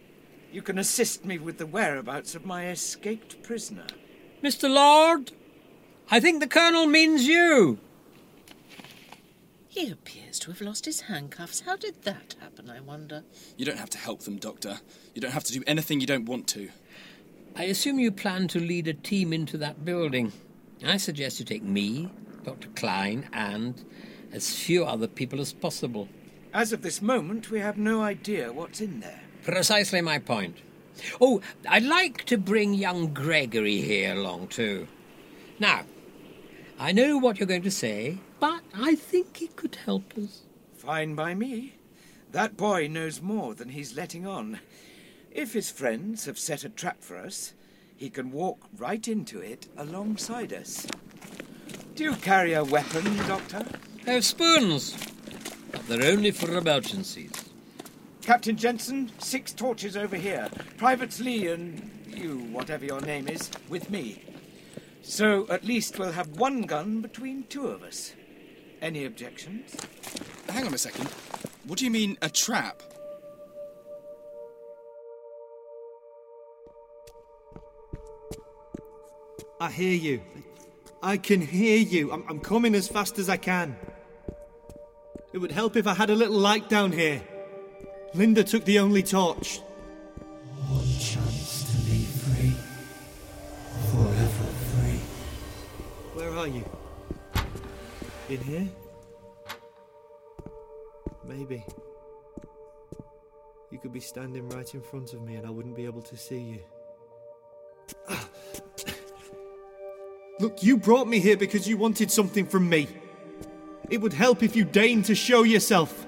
You can assist me with the whereabouts of my escaped prisoner. Mr. Lord, I think the Colonel means you. He appears to have lost his handcuffs. How did that happen, I wonder? You don't have to help them, Doctor. You don't have to do anything you don't want to. I assume you plan to lead a team into that building. I suggest you take me, Dr. Klein, and as few other people as possible. As of this moment, we have no idea what's in there. Precisely my point. Oh, I'd like to bring young Gregory here along too. Now, I know what you're going to say, but I think he could help us. Fine by me. That boy knows more than he's letting on. If his friends have set a trap for us, he can walk right into it alongside us. Do you carry a weapon, Doctor? I have spoons, but they're only for emergencies. Captain Jensen, six torches over here. Privates Lee and you, whatever your name is, with me. So at least we'll have one gun between two of us. Any objections? Hang on a second. What do you mean, a trap? I hear you. I can hear you. I'm, I'm coming as fast as I can. It would help if I had a little light down here. Linda took the only torch. One chance to be free. Forever free. Where are you? In here? Maybe. You could be standing right in front of me and I wouldn't be able to see you. Look, you brought me here because you wanted something from me. It would help if you deigned to show yourself.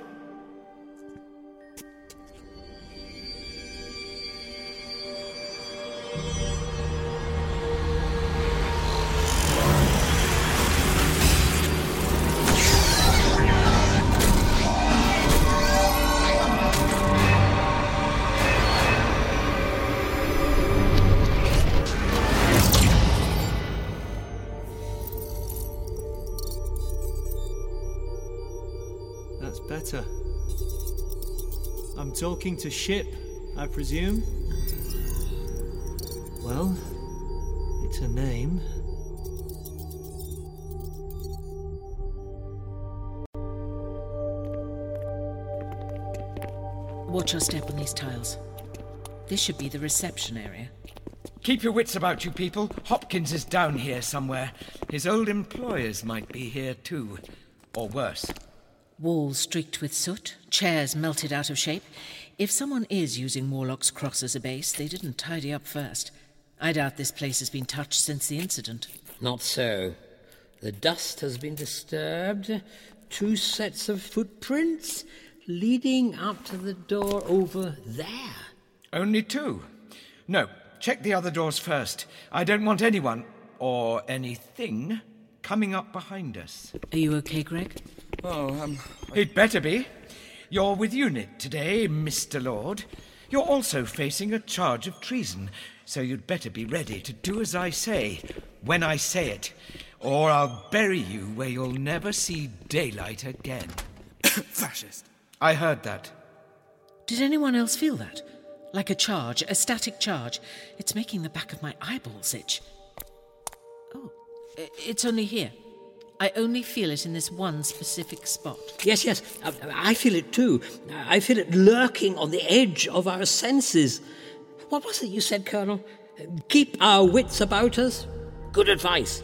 Talking to ship, I presume. Well, it's a name. Watch your step on these tiles. This should be the reception area. Keep your wits about you, people. Hopkins is down here somewhere. His old employers might be here too. Or worse. Walls streaked with soot, chairs melted out of shape. If someone is using Warlock's Cross as a base, they didn't tidy up first. I doubt this place has been touched since the incident. Not so. The dust has been disturbed. Two sets of footprints leading up to the door over there. Only two? No, check the other doors first. I don't want anyone, or anything, coming up behind us. Are you okay, Greg? Oh, um. It better be. You're with UNIT today, Mr. Lord. You're also facing a charge of treason, so you'd better be ready to do as I say, when I say it, or I'll bury you where you'll never see daylight again. Fascist. I heard that. Did anyone else feel that? Like a charge, a static charge. It's making the back of my eyeballs itch. Oh, it's only here. I only feel it in this one specific spot. Yes, yes, I feel it too. I feel it lurking on the edge of our senses. What was it you said, Colonel? Keep our wits about us? Good advice.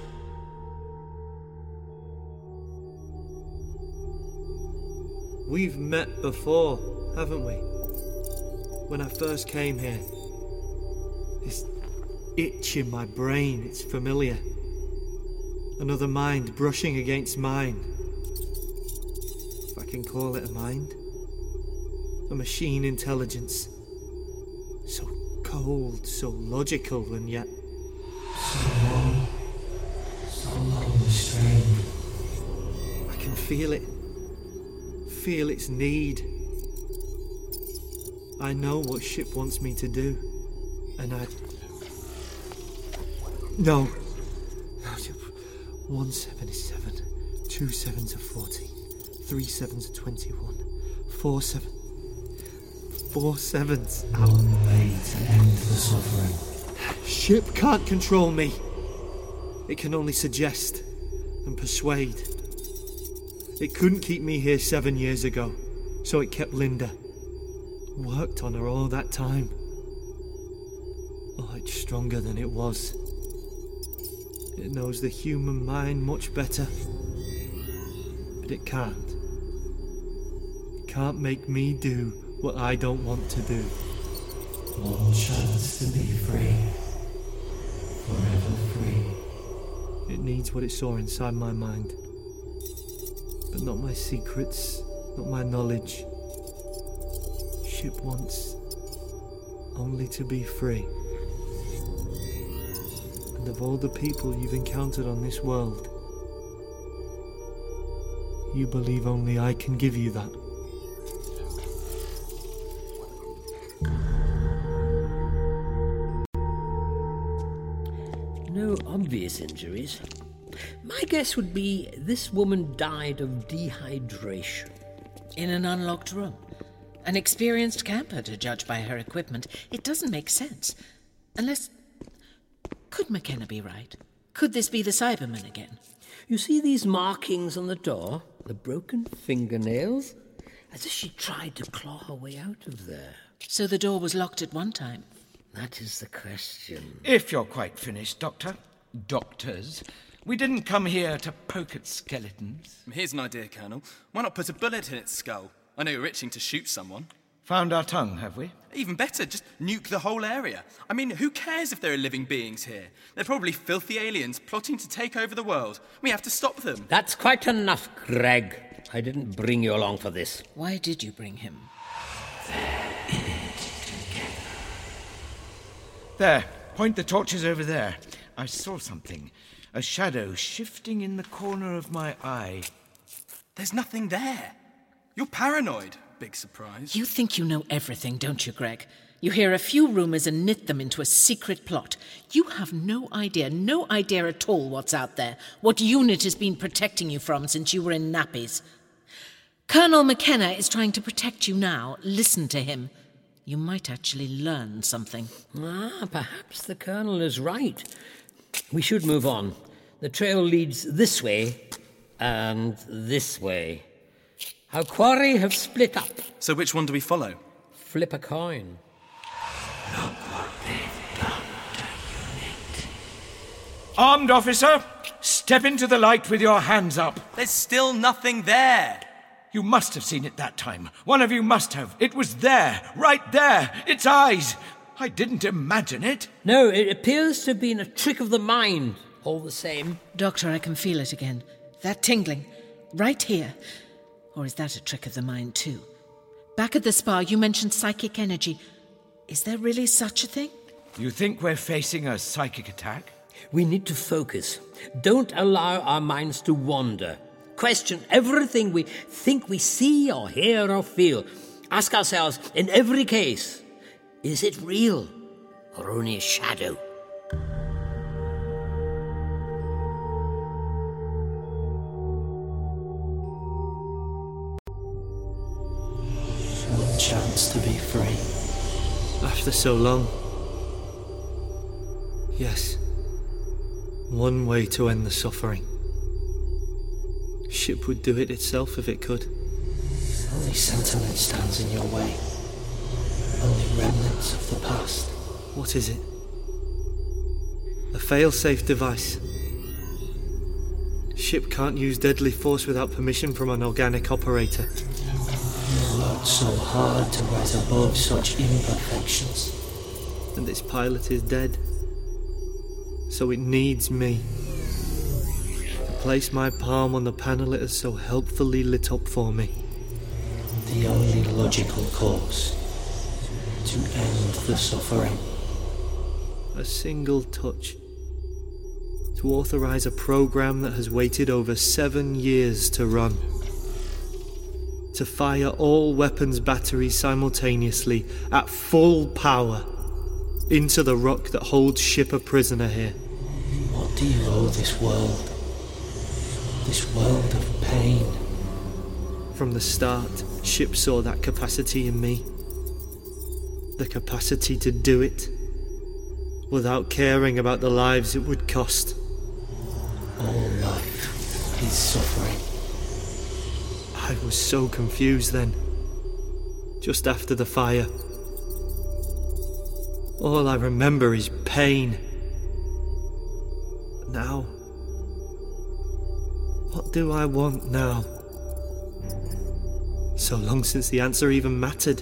We've met before, haven't we? When I first came here. This itch in my brain, it's familiar. Another mind brushing against mine. If I can call it a mind. A machine intelligence. So cold, so logical, and yet. So long. So long restrained. I can feel it. Feel its need. I know what ship wants me to do. And I. No. 177, two sevens are 14, three sevens are 21, four seven. Four sevens. One way to end the suffering. Ship can't control me. It can only suggest and persuade. It couldn't keep me here seven years ago, so it kept Linda. Worked on her all that time. Oh, it's stronger than it was. It knows the human mind much better. But it can't. It can't make me do what I don't want to do. One chance to be free. Forever free. It needs what it saw inside my mind. But not my secrets, not my knowledge. Ship wants only to be free. Of all the people you've encountered on this world, you believe only I can give you that. No obvious injuries. My guess would be this woman died of dehydration. In an unlocked room. An experienced camper, to judge by her equipment. It doesn't make sense. Unless. Could McKenna be right? Could this be the Cyberman again? You see these markings on the door? The broken fingernails? As if she tried to claw her way out of there. So the door was locked at one time. That is the question. If you're quite finished, Doctor. Doctors. We didn't come here to poke at skeletons. Here's an idea, Colonel. Why not put a bullet in its skull? I know you're itching to shoot someone. Found our tongue, have we? Even better, just nuke the whole area. I mean, who cares if there are living beings here? They're probably filthy aliens plotting to take over the world. We have to stop them. That's quite enough, Greg. I didn't bring you along for this. Why did you bring him? There, point the torches over there. I saw something. A shadow shifting in the corner of my eye. There's nothing there. You're paranoid. Big surprise. You think you know everything, don't you, Greg? You hear a few rumours and knit them into a secret plot. You have no idea, no idea at all what's out there, what unit has been protecting you from since you were in nappies. Colonel McKenna is trying to protect you now. Listen to him. You might actually learn something. Ah, perhaps the Colonel is right. We should move on. The trail leads this way and this way. Our quarry have split up. So which one do we follow? Flip a coin. Look what they've done to Unit. Armed officer, step into the light with your hands up. There's still nothing there. You must have seen it that time. One of you must have. It was there, right there. Its eyes. I didn't imagine it. No, it appears to have been a trick of the mind, all the same. Doctor, I can feel it again. That tingling. Right here. Or is that a trick of the mind, too? Back at the spa, you mentioned psychic energy. Is there really such a thing? You think we're facing a psychic attack? We need to focus. Don't allow our minds to wander. Question everything we think we see or hear or feel. Ask ourselves, in every case, is it real or only a shadow? Chance to be free. After so long. Yes. One way to end the suffering. Ship would do it itself if it could. Only sentiment stands in your way. Only remnants of the past. What is it? A fail-safe device. Ship can't use deadly force without permission from an organic operator. Worked so hard to rise above such imperfections. And this pilot is dead. So it needs me. To place my palm on the panel it has so helpfully lit up for me. The only logical course to end the suffering. A single touch. To authorize a program that has waited over seven years to run. To fire all weapons batteries simultaneously at full power into the rock that holds Ship a prisoner here. What do you owe this world? This world of pain. From the start, Ship saw that capacity in me. The capacity to do it without caring about the lives it would cost. All life is suffering. I was so confused then. Just after the fire. All I remember is pain. Now. What do I want now? So long since the answer even mattered.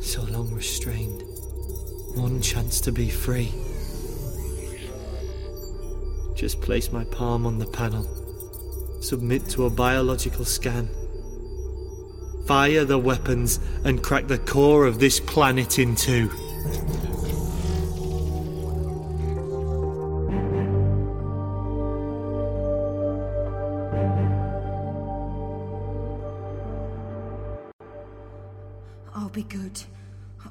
So long restrained. One chance to be free. Just place my palm on the panel. Submit to a biological scan. Fire the weapons and crack the core of this planet in two. I'll be good.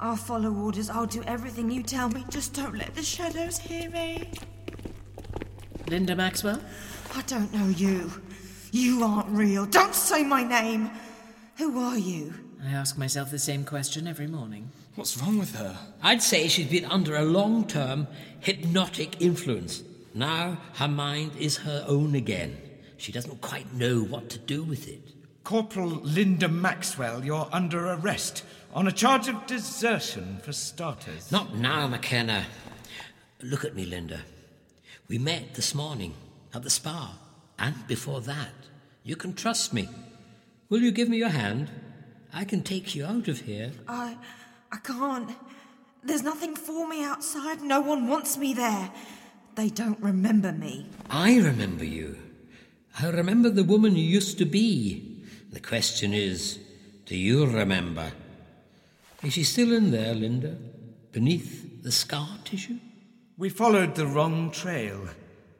I'll follow orders. I'll do everything you tell me. Just don't let the shadows hear me. Linda Maxwell? I don't know you. You aren't real. Don't say my name. Who are you? I ask myself the same question every morning. What's wrong with her? I'd say she's been under a long term hypnotic influence. Now her mind is her own again. She doesn't quite know what to do with it. Corporal Linda Maxwell, you're under arrest on a charge of desertion for starters. Not now, McKenna. Look at me, Linda. We met this morning at the spa, and before that. You can trust me. Will you give me your hand? I can take you out of here. I. I can't. There's nothing for me outside. No one wants me there. They don't remember me. I remember you. I remember the woman you used to be. The question is, do you remember? Is she still in there, Linda? Beneath the scar tissue? We followed the wrong trail.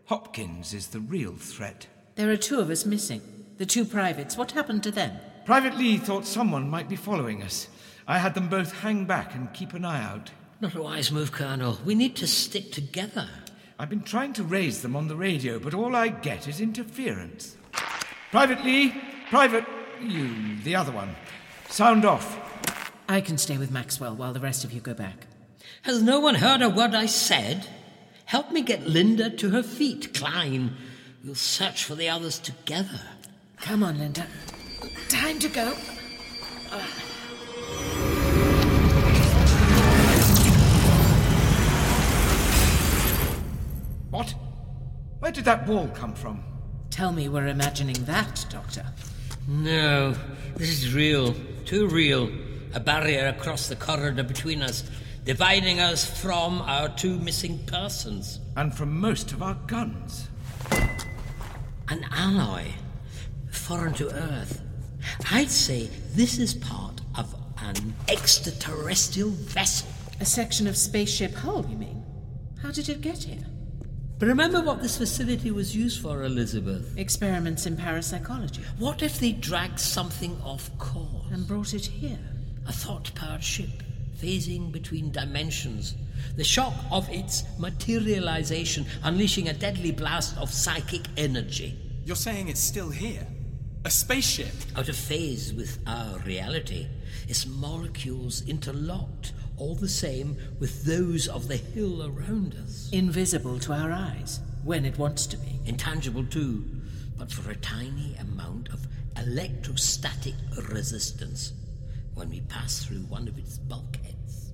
Hopkins is the real threat. There are two of us missing. The two privates. What happened to them? Private Lee thought someone might be following us. I had them both hang back and keep an eye out. Not a wise move, Colonel. We need to stick together. I've been trying to raise them on the radio, but all I get is interference. Private Lee! Private. You, the other one. Sound off. I can stay with Maxwell while the rest of you go back. Has no one heard a word I said? Help me get Linda to her feet, Klein. We'll search for the others together. Come on, Linda. Time to go. Uh. What? Where did that wall come from? Tell me we're imagining that, Doctor. No, this is real. Too real. A barrier across the corridor between us, dividing us from our two missing persons. And from most of our guns. An alloy, foreign to Earth. I'd say this is part of an extraterrestrial vessel. A section of spaceship hull, you mean? How did it get here? But remember what this facility was used for, Elizabeth? Experiments in parapsychology. What if they dragged something off course? And brought it here? A thought powered ship, phasing between dimensions. The shock of its materialization unleashing a deadly blast of psychic energy. You're saying it's still here? A spaceship? Out of phase with our reality. Its molecules interlocked, all the same with those of the hill around us. Invisible to our eyes, when it wants to be. Intangible too, but for a tiny amount of electrostatic resistance when we pass through one of its bulkheads.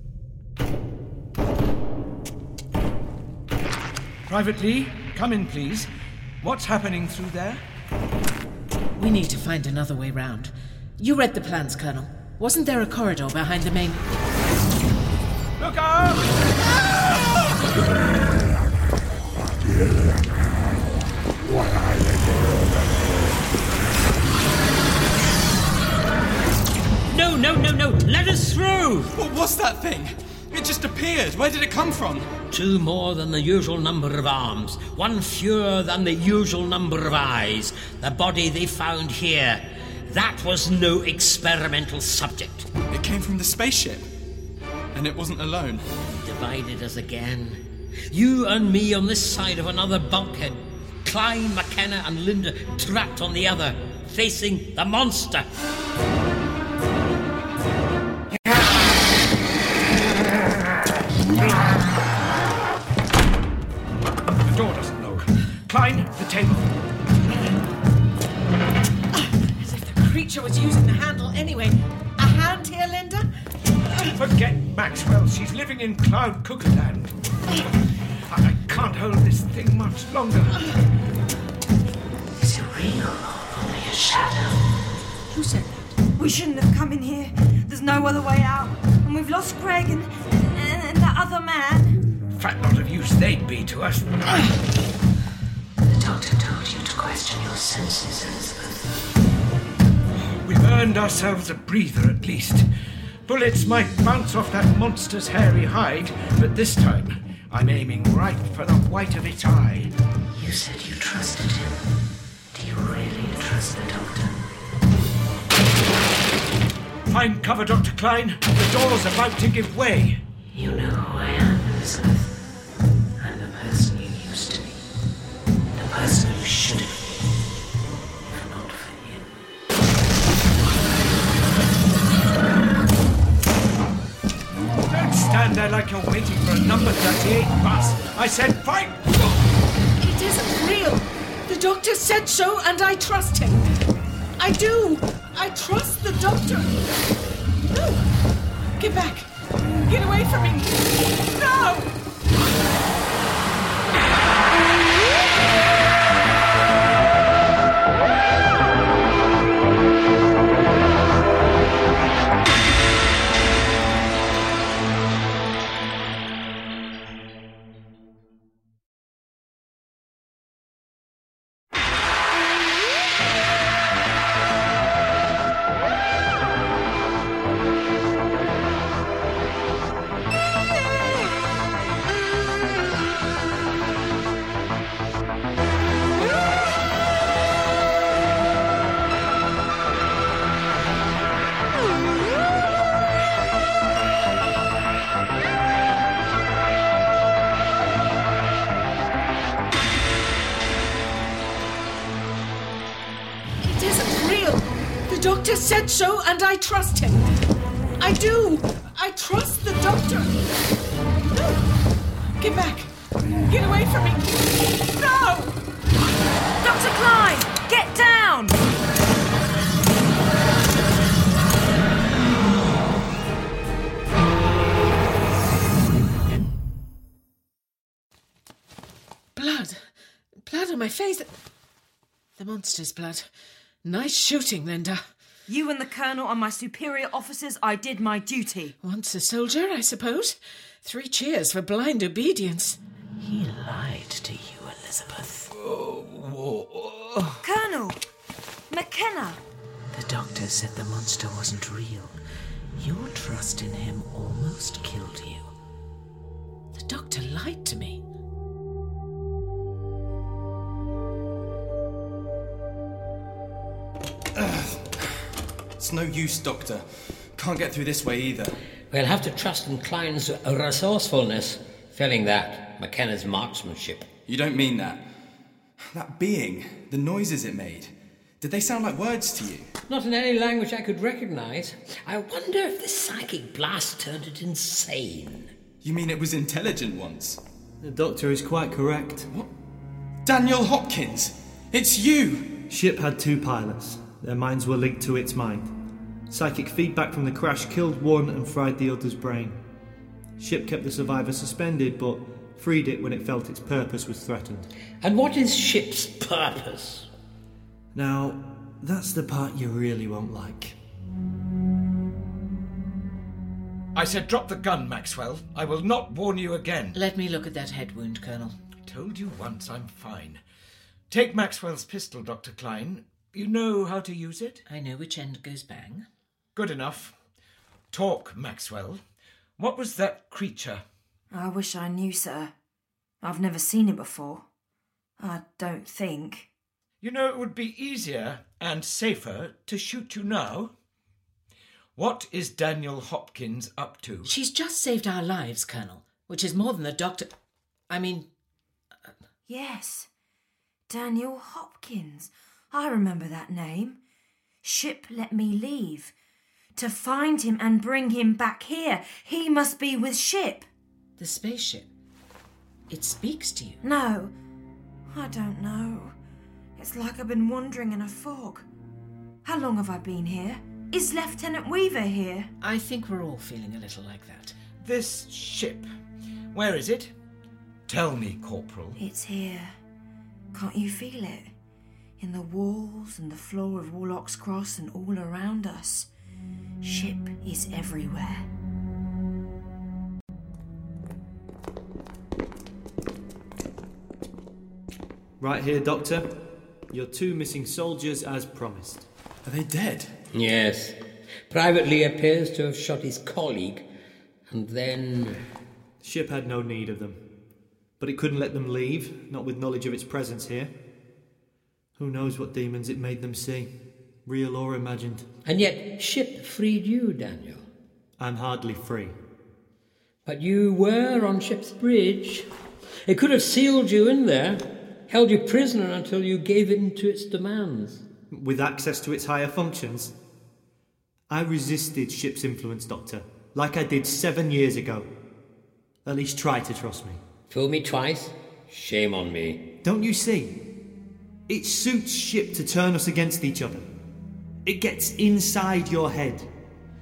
Private Lee, come in, please. What's happening through there? We need to find another way round. You read the plans, Colonel. Wasn't there a corridor behind the main. Look out! No, no, no, no! Let us through! What was that thing? It just appeared. Where did it come from? Two more than the usual number of arms, one fewer than the usual number of eyes. The body they found here. That was no experimental subject. It came from the spaceship. And it wasn't alone. Divided us again. You and me on this side of another bulkhead. Klein, McKenna, and Linda trapped on the other, facing the monster. Klein, the table. As if the creature was using the handle anyway. A hand here, Linda? Forget Maxwell. She's living in Cloud Cuckoo Land. I can't hold this thing much longer. Is it real or only a shadow? Who said that? We shouldn't have come in here. There's no other way out. And we've lost Greg and, and, and that other man. Fat lot of use they'd be to us. Doctor told you to question your senses, Elizabeth. We've earned ourselves a breather at least. Bullets might bounce off that monster's hairy hide, but this time I'm aiming right for the white of its eye. You said you trusted him. Do you really trust the doctor? Find cover, Dr. Klein. The door's about to give way. You know who I am, Elizabeth. Person you should have been. If not for him. Don't stand there like you're waiting for a number 38 bus. I said fight! It isn't real. The doctor said so, and I trust him. I do. I trust the doctor. No! Get back! Get away from me! No! Trust him. I do. I trust the doctor. No! Get back! Get away from me! No! Dr. Klein, get down! Blood. Blood on my face. The monster's blood. Nice shooting, Linda. You and the Colonel are my superior officers. I did my duty. Once a soldier, I suppose. Three cheers for blind obedience. He lied to you, Elizabeth. Colonel! McKenna! The doctor said the monster wasn't real. Your trust in him almost killed you. The doctor lied to me. It's no use, Doctor. Can't get through this way either. We'll have to trust in Klein's resourcefulness. Failing that, McKenna's marksmanship. You don't mean that. That being, the noises it made, did they sound like words to you? Not in any language I could recognize. I wonder if the psychic blast turned it insane. You mean it was intelligent once? The doctor is quite correct. What? Daniel Hopkins! It's you! Ship had two pilots. Their minds were linked to its mind. Psychic feedback from the crash killed one and fried the other's brain. Ship kept the survivor suspended but freed it when it felt its purpose was threatened. And what is Ship's purpose? Now, that's the part you really won't like. I said drop the gun, Maxwell. I will not warn you again. Let me look at that head wound, Colonel. I told you once I'm fine. Take Maxwell's pistol, Dr. Klein. You know how to use it? I know which end goes bang. Good enough. Talk, Maxwell. What was that creature? I wish I knew, sir. I've never seen it before. I don't think. You know, it would be easier and safer to shoot you now. What is Daniel Hopkins up to? She's just saved our lives, Colonel, which is more than the doctor. I mean. Yes. Daniel Hopkins. I remember that name. Ship let me leave. To find him and bring him back here. He must be with Ship. The spaceship. It speaks to you. No, I don't know. It's like I've been wandering in a fog. How long have I been here? Is Lieutenant Weaver here? I think we're all feeling a little like that. This ship. Where is it? Tell me, Corporal. It's here. Can't you feel it? In the walls and the floor of Warlock's Cross and all around us. Ship is everywhere. Right here, Doctor. Your two missing soldiers as promised. Are they dead? Yes. Private Lee appears to have shot his colleague, and then. Ship had no need of them. But it couldn't let them leave, not with knowledge of its presence here. Who knows what demons it made them see, real or imagined. And yet, Ship freed you, Daniel. I'm hardly free. But you were on Ship's bridge. It could have sealed you in there, held you prisoner until you gave in to its demands. With access to its higher functions? I resisted Ship's influence, Doctor, like I did seven years ago. At least try to trust me. Fool me twice? Shame on me. Don't you see? It suits Ship to turn us against each other. It gets inside your head.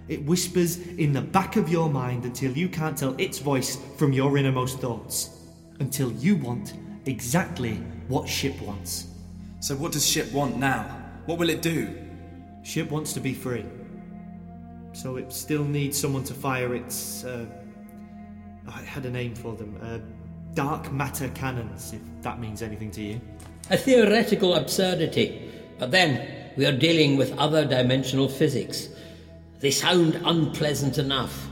It whispers in the back of your mind until you can't tell its voice from your innermost thoughts. Until you want exactly what Ship wants. So, what does Ship want now? What will it do? Ship wants to be free. So, it still needs someone to fire its. Uh, I had a name for them. Uh, dark matter cannons, if that means anything to you. A theoretical absurdity. But then, we are dealing with other dimensional physics. They sound unpleasant enough.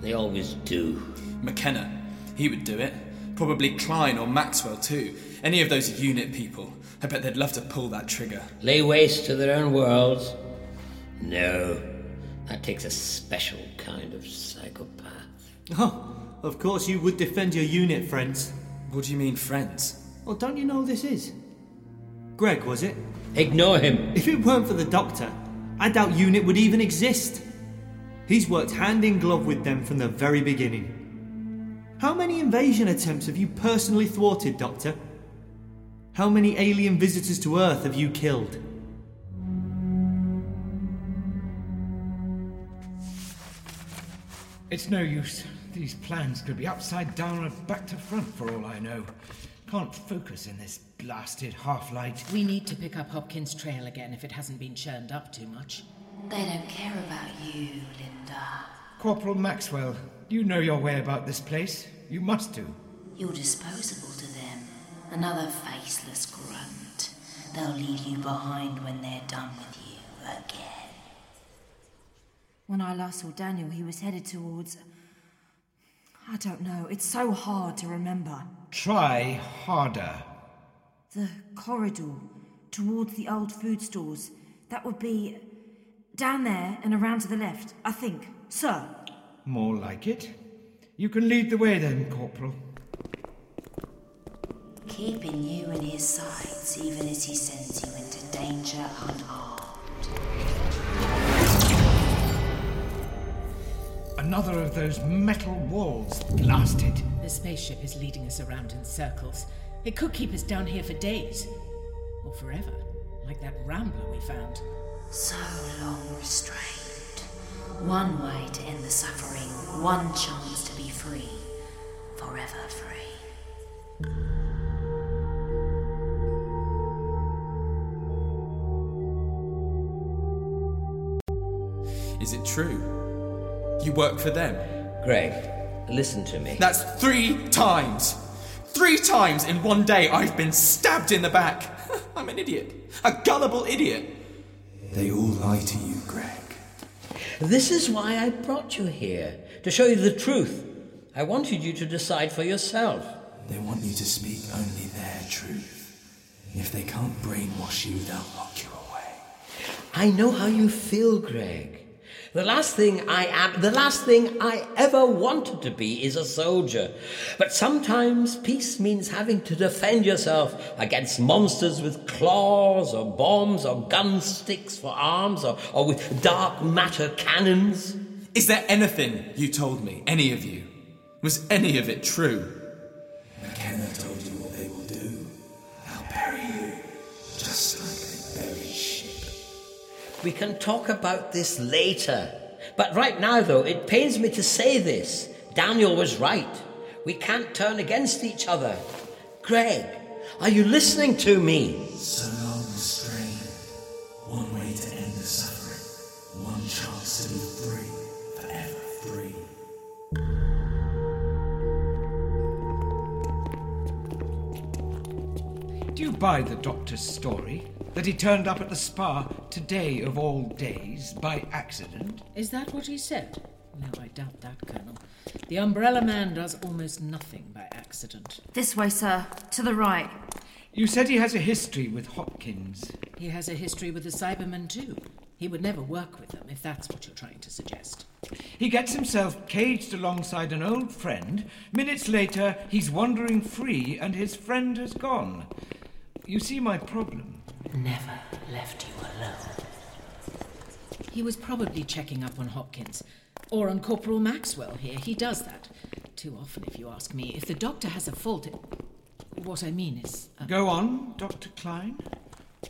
They always do. McKenna, he would do it. Probably Klein or Maxwell, too. Any of those UNIT people. I bet they'd love to pull that trigger. Lay waste to their own worlds? No. That takes a special kind of psychopath. Oh, of course you would defend your UNIT, friends. What do you mean, friends? Well, don't you know who this is? Greg, was it? Ignore him. If it weren't for the Doctor, I doubt UNIT would even exist. He's worked hand in glove with them from the very beginning. How many invasion attempts have you personally thwarted, Doctor? How many alien visitors to Earth have you killed? It's no use. These plans could be upside down or back to front for all I know. Can't focus in this blasted half light. We need to pick up Hopkins' trail again if it hasn't been churned up too much. They don't care about you, Linda. Corporal Maxwell, you know your way about this place. You must do. You're disposable to them. Another faceless grunt. They'll leave you behind when they're done with you again. When I last saw Daniel, he was headed towards. I don't know. It's so hard to remember. Try harder. The corridor towards the old food stores. That would be down there and around to the left, I think. Sir. More like it. You can lead the way then, Corporal. Keeping you in his sights even as he sends you into danger unarmed. Another of those metal walls blasted. The spaceship is leading us around in circles. It could keep us down here for days. Or forever, like that rambler we found. So long restrained. One way to end the suffering, one chance to be free. Forever free. Is it true? You work for them? Greg, listen to me. That's three times. Three times in one day I've been stabbed in the back. I'm an idiot. A gullible idiot. They all lie to you, Greg. This is why I brought you here, to show you the truth. I wanted you to decide for yourself. They want you to speak only their truth. If they can't brainwash you, they'll lock you away. I know how you feel, Greg. The last thing I am, the last thing I ever wanted to be is a soldier. But sometimes peace means having to defend yourself against monsters with claws or bombs or gun sticks for arms or, or with dark matter cannons. Is there anything you told me, any of you? Was any of it true? McKenna told We can talk about this later. But right now, though, it pains me to say this. Daniel was right. We can't turn against each other. Greg, are you listening to me? So long, strain. One way to end the suffering. One chance to be free. Forever free. Do you buy the doctor's story? That he turned up at the spa today of all days by accident? Is that what he said? No, I doubt that, Colonel. The Umbrella Man does almost nothing by accident. This way, sir. To the right. You said he has a history with Hopkins. He has a history with the Cybermen, too. He would never work with them, if that's what you're trying to suggest. He gets himself caged alongside an old friend. Minutes later, he's wandering free and his friend has gone. You see my problem? Never left you alone. He was probably checking up on Hopkins. Or on Corporal Maxwell here. He does that. Too often, if you ask me. If the doctor has a fault, it... what I mean is. uh, Go on, Dr. Klein.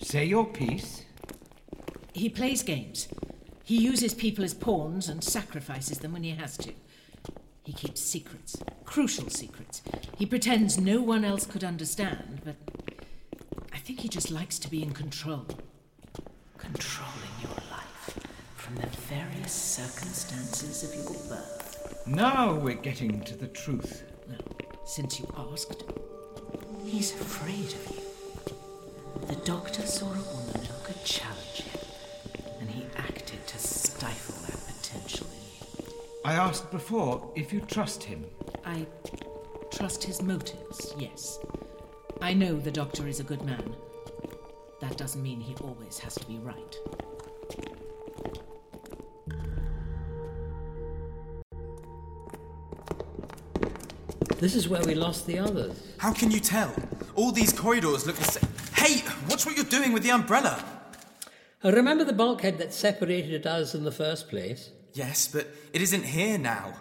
Say your piece. He plays games. He uses people as pawns and sacrifices them when he has to. He keeps secrets, crucial secrets. He pretends no one else could understand, but I think he just likes to be in control. Controlling your life from the various circumstances of your birth. Now we're getting to the truth. Well, since you asked, he's afraid of you. The doctor saw a woman who could challenge him, and he acted to stifle that potential in you. I asked before if you trust him. I trust his motives, yes. I know the doctor is a good man. That doesn't mean he always has to be right. This is where we lost the others. How can you tell? All these corridors look the same. Hey, watch what you're doing with the umbrella. Remember the bulkhead that separated us in the first place? Yes, but it isn't here now.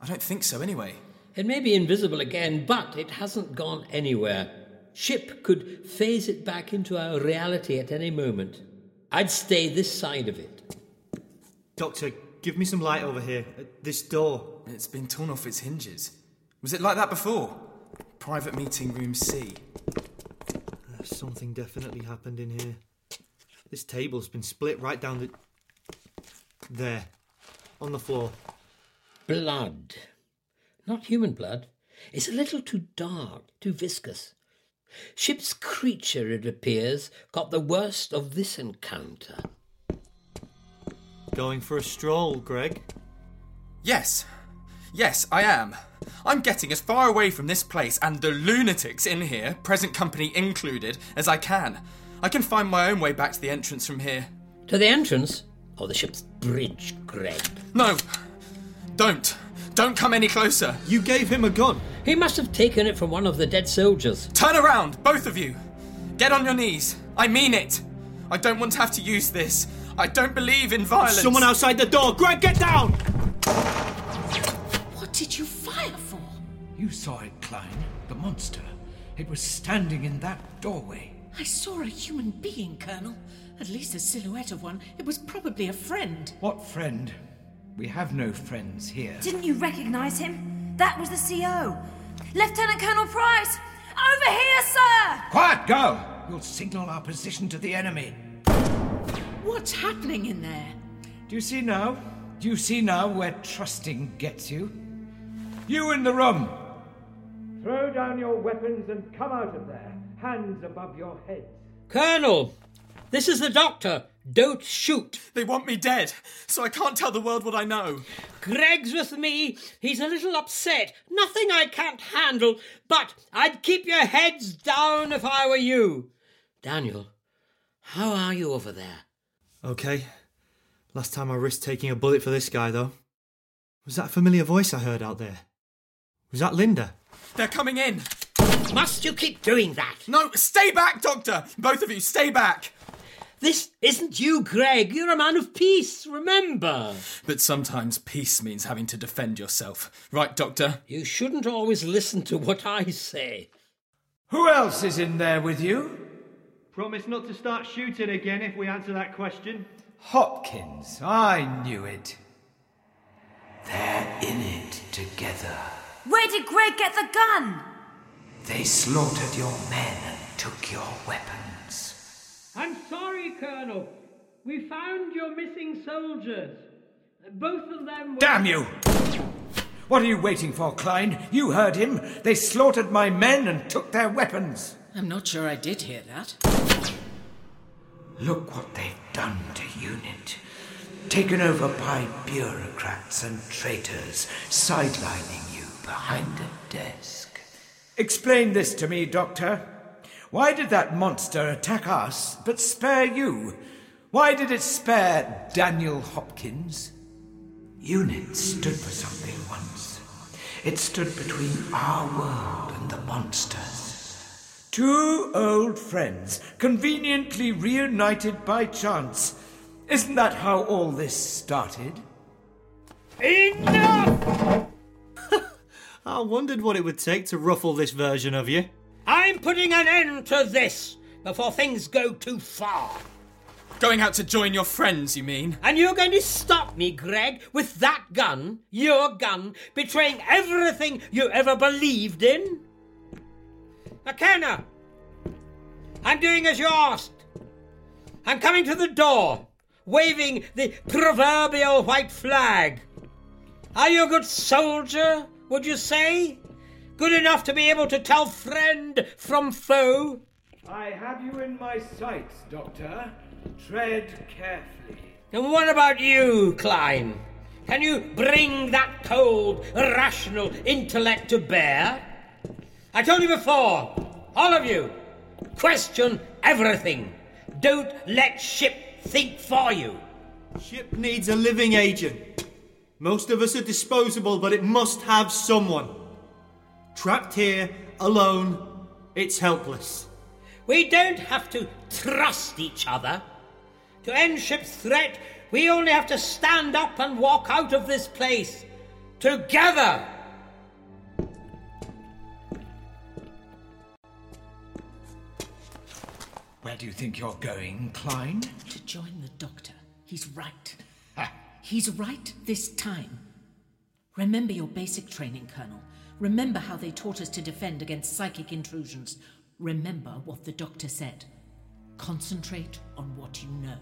I don't think so, anyway. It may be invisible again, but it hasn't gone anywhere. Ship could phase it back into our reality at any moment. I'd stay this side of it. Doctor, give me some light over here. This door. It's been torn off its hinges. Was it like that before? Private meeting room C. Uh, Something definitely happened in here. This table's been split right down the. There. On the floor. Blood. Not human blood. It's a little too dark, too viscous. Ship's creature, it appears, got the worst of this encounter. Going for a stroll, Greg? Yes. Yes, I am. I'm getting as far away from this place and the lunatics in here, present company included, as I can. I can find my own way back to the entrance from here. To the entrance? Or the ship's bridge, Greg? No! Don't! Don't come any closer! You gave him a gun! He must have taken it from one of the dead soldiers. Turn around, both of you! Get on your knees! I mean it! I don't want to have to use this. I don't believe in violence. Someone outside the door! Greg, get down! What did you fire for? You saw it, Klein. The monster. It was standing in that doorway. I saw a human being, Colonel. At least a silhouette of one. It was probably a friend. What friend? We have no friends here. Didn't you recognize him? That was the CO. Lieutenant Colonel Price! Over here, sir! Quiet, go! You'll signal our position to the enemy. What's happening in there? Do you see now? Do you see now where trusting gets you? You in the room! Throw down your weapons and come out of there, hands above your heads. Colonel, this is the doctor. Don't shoot. They want me dead, so I can't tell the world what I know. Greg's with me. He's a little upset. Nothing I can't handle, but I'd keep your heads down if I were you. Daniel, how are you over there? Okay. Last time I risked taking a bullet for this guy, though. Was that a familiar voice I heard out there? Was that Linda? They're coming in. Must you keep doing that? No, stay back, Doctor! Both of you, stay back! This isn't you, Greg. You're a man of peace, remember. But sometimes peace means having to defend yourself. Right, Doctor? You shouldn't always listen to what I say. Who else is in there with you? Promise not to start shooting again if we answer that question. Hopkins, I knew it. They're in it together. Where did Greg get the gun? They slaughtered your men and took your weapons. I'm sorry, Colonel. We found your missing soldiers. Both of them were. Damn you! What are you waiting for, Klein? You heard him. They slaughtered my men and took their weapons. I'm not sure I did hear that. Look what they've done to UNIT. Taken over by bureaucrats and traitors, sidelining you behind a desk. Explain this to me, Doctor. Why did that monster attack us but spare you? Why did it spare Daniel Hopkins? UNIT stood for something once. It stood between our world and the monsters. Two old friends, conveniently reunited by chance. Isn't that how all this started? Enough! I wondered what it would take to ruffle this version of you. I'm putting an end to this before things go too far. Going out to join your friends, you mean? And you're going to stop me, Greg, with that gun, your gun, betraying everything you ever believed in? McKenna, I'm doing as you asked. I'm coming to the door, waving the proverbial white flag. Are you a good soldier, would you say? Good enough to be able to tell friend from foe? I have you in my sights, Doctor. Tread carefully. And what about you, Klein? Can you bring that cold, rational intellect to bear? I told you before, all of you, question everything. Don't let ship think for you. Ship needs a living agent. Most of us are disposable, but it must have someone. Trapped here, alone, it's helpless. We don't have to trust each other. To end ship's threat, we only have to stand up and walk out of this place. Together! Where do you think you're going, Klein? To join the doctor. He's right. He's right this time. Remember your basic training, Colonel. Remember how they taught us to defend against psychic intrusions. Remember what the doctor said. Concentrate on what you know.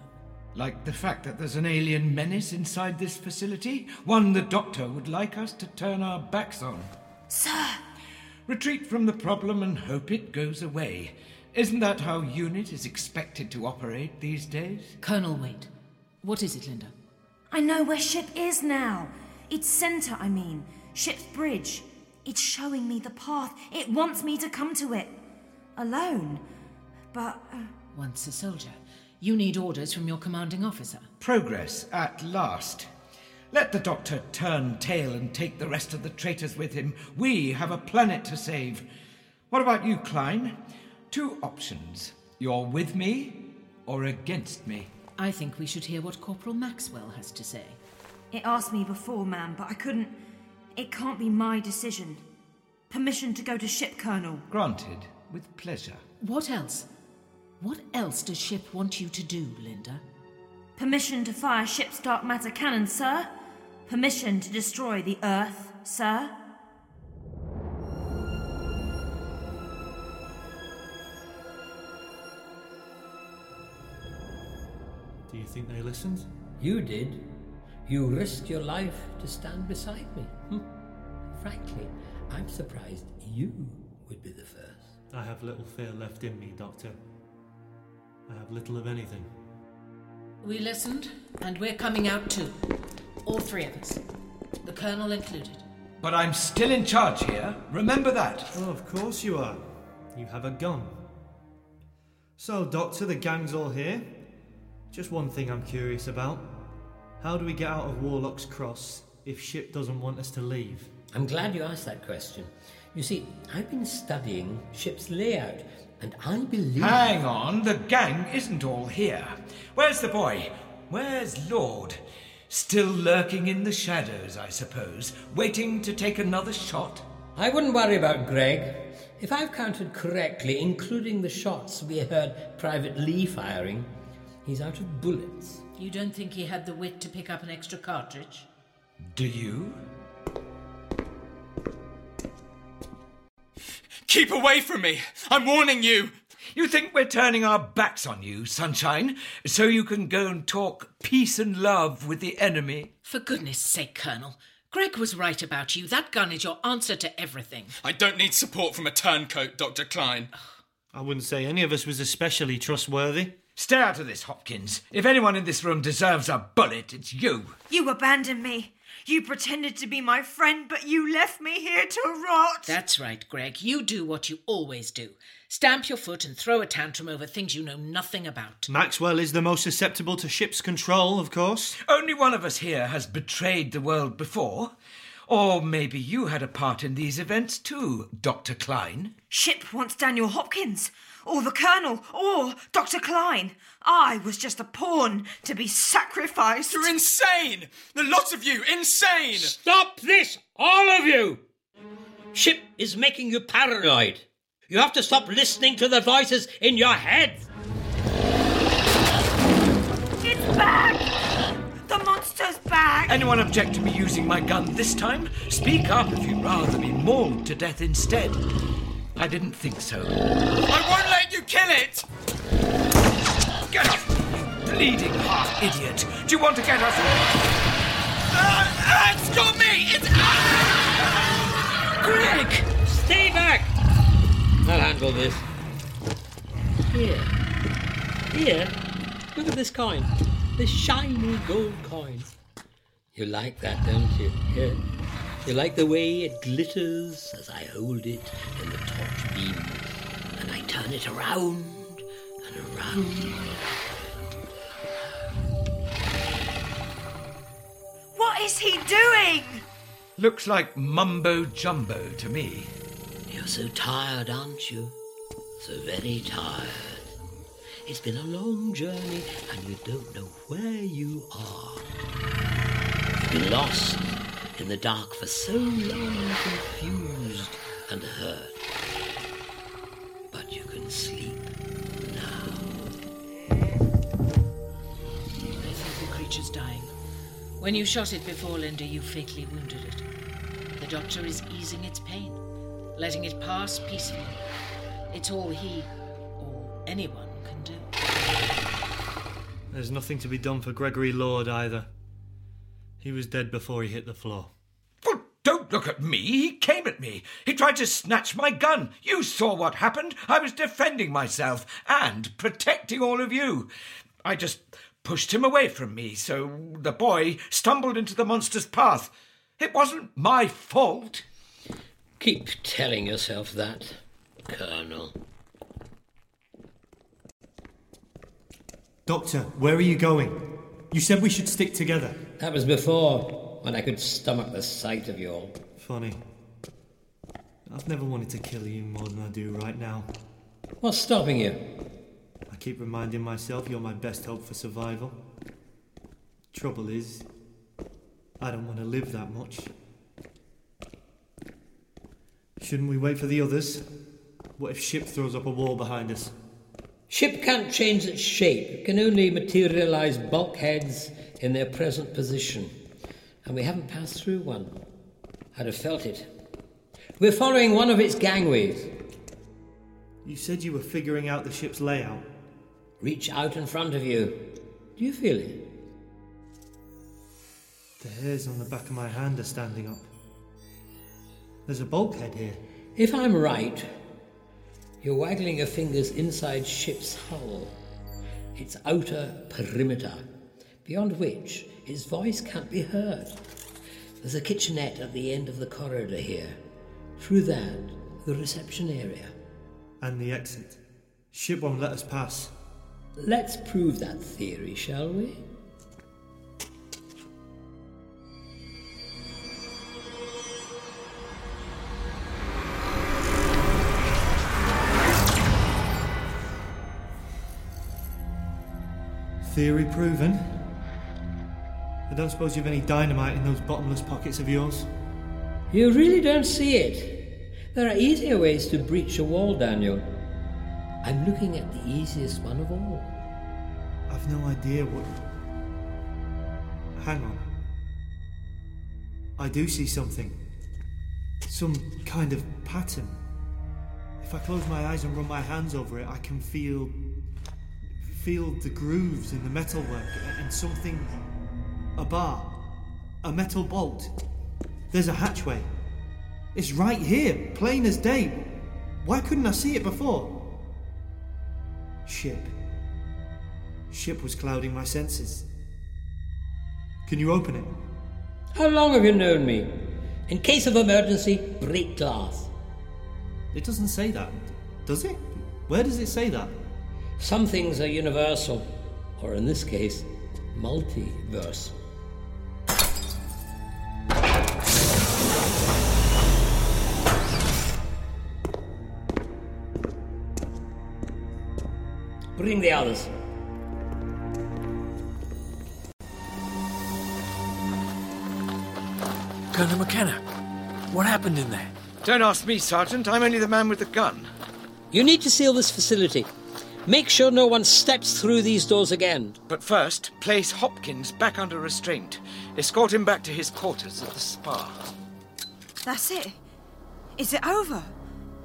Like the fact that there's an alien menace inside this facility? One the doctor would like us to turn our backs on. Sir! Retreat from the problem and hope it goes away. Isn't that how UNIT is expected to operate these days? Colonel, wait. What is it, Linda? I know where ship is now. Its center, I mean. Ship's bridge. It's showing me the path. It wants me to come to it. Alone. But. Uh... Once a soldier, you need orders from your commanding officer. Progress at last. Let the doctor turn tail and take the rest of the traitors with him. We have a planet to save. What about you, Klein? Two options. You're with me or against me. I think we should hear what Corporal Maxwell has to say. It asked me before, ma'am, but I couldn't. It can't be my decision. Permission to go to ship, Colonel. Granted, with pleasure. What else? What else does ship want you to do, Linda? Permission to fire ship's dark matter cannon, sir. Permission to destroy the Earth, sir. Do you think they listened? You did. You risked your life to stand beside me. Frankly, I'm surprised you would be the first. I have little fear left in me, Doctor. I have little of anything. We listened, and we're coming out too. All three of us. The Colonel included. But I'm still in charge here. Remember that. Oh, of course you are. You have a gun. So, Doctor, the gang's all here. Just one thing I'm curious about. How do we get out of Warlock's Cross if Ship doesn't want us to leave? I'm glad you asked that question. You see, I've been studying ship's layout, and I believe. Hang on, the gang isn't all here. Where's the boy? Where's Lord? Still lurking in the shadows, I suppose, waiting to take another shot? I wouldn't worry about Greg. If I've counted correctly, including the shots we heard Private Lee firing, he's out of bullets. You don't think he had the wit to pick up an extra cartridge? Do you? Keep away from me! I'm warning you! You think we're turning our backs on you, Sunshine, so you can go and talk peace and love with the enemy? For goodness sake, Colonel. Greg was right about you. That gun is your answer to everything. I don't need support from a turncoat, Dr. Klein. I wouldn't say any of us was especially trustworthy. Stay out of this, Hopkins. If anyone in this room deserves a bullet, it's you. You abandoned me. You pretended to be my friend, but you left me here to rot. That's right, Greg. You do what you always do stamp your foot and throw a tantrum over things you know nothing about. Maxwell is the most susceptible to ship's control, of course. Only one of us here has betrayed the world before. Or maybe you had a part in these events too, Dr. Klein. Ship wants Daniel Hopkins, or the Colonel, or Dr. Klein. I was just a pawn to be sacrificed. You're insane! The lot of you, insane! Stop this, all of you! Ship is making you paranoid. You have to stop listening to the voices in your head. It's back! The monster's back! Anyone object to me using my gun this time? Speak up if you'd rather be mauled to death instead. I didn't think so. I won't let you kill it! Get off, you bleeding half idiot! Do you want to get us? Uh, it's got me! It's. Greg! Stay back! I'll handle this. Here. Here. Look at this coin. This shiny gold coin. You like that, don't you? Yeah. You like the way it glitters as I hold it in the torch beam. And I turn it around and around. What is he doing? Looks like mumbo jumbo to me. You're so tired, aren't you? So very tired. It's been a long journey and you don't know where you are. You've been lost in the dark for so long, confused and hurt. But you can sleep now. I think the creature's dying. When you shot it before, Linda, you fatally wounded it. The doctor is easing its pain, letting it pass peacefully. It's all he, or anyone, can do. There's nothing to be done for Gregory Lord either. He was dead before he hit the floor. Well, don't look at me. He came at me. He tried to snatch my gun. You saw what happened. I was defending myself and protecting all of you. I just pushed him away from me, so the boy stumbled into the monster's path. It wasn't my fault. Keep telling yourself that, Colonel. Doctor, where are you going? You said we should stick together. That was before, when I could stomach the sight of you all. Funny. I've never wanted to kill you more than I do right now. What's stopping you? I keep reminding myself you're my best hope for survival. Trouble is, I don't want to live that much. Shouldn't we wait for the others? What if ship throws up a wall behind us? Ship can't change its shape. It can only materialize bulkheads in their present position. And we haven't passed through one. I'd have felt it. We're following one of its gangways. You said you were figuring out the ship's layout. Reach out in front of you. Do you feel it? The hairs on the back of my hand are standing up. There's a bulkhead here. If I'm right, you're waggling your fingers inside ship's hull, its outer perimeter, beyond which his voice can't be heard. There's a kitchenette at the end of the corridor here. Through that, the reception area. And the exit. Ship won't let us pass. Let's prove that theory, shall we? Theory proven. I don't suppose you've any dynamite in those bottomless pockets of yours? You really don't see it. There are easier ways to breach a wall, Daniel. I'm looking at the easiest one of all. I've no idea what. Hang on. I do see something. Some kind of pattern. If I close my eyes and run my hands over it, I can feel. Feel the grooves in the metalwork and something. a bar. A metal bolt. There's a hatchway. It's right here, plain as day. Why couldn't I see it before? Ship. Ship was clouding my senses. Can you open it? How long have you known me? In case of emergency, break glass. It doesn't say that, does it? Where does it say that? Some things are universal, or in this case, multiversal. Bring the others. Colonel McKenna, what happened in there? Don't ask me, Sergeant. I'm only the man with the gun. You need to seal this facility. Make sure no one steps through these doors again. But first, place Hopkins back under restraint. Escort him back to his quarters at the spa. That's it. Is it over?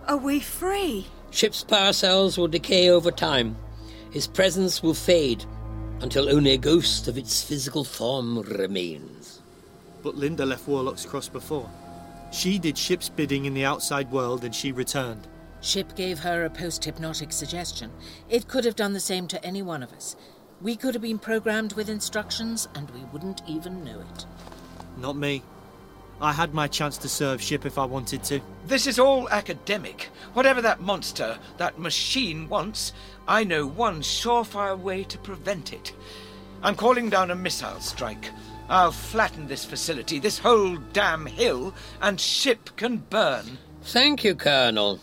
Are we free? Ship's power cells will decay over time. His presence will fade until only a ghost of its physical form remains. But Linda left Warlock's Cross before. She did ship's bidding in the outside world and she returned. Ship gave her a post hypnotic suggestion. It could have done the same to any one of us. We could have been programmed with instructions and we wouldn't even know it. Not me. I had my chance to serve ship if I wanted to. This is all academic. Whatever that monster, that machine wants, I know one surefire way to prevent it. I'm calling down a missile strike. I'll flatten this facility, this whole damn hill, and ship can burn. Thank you, Colonel.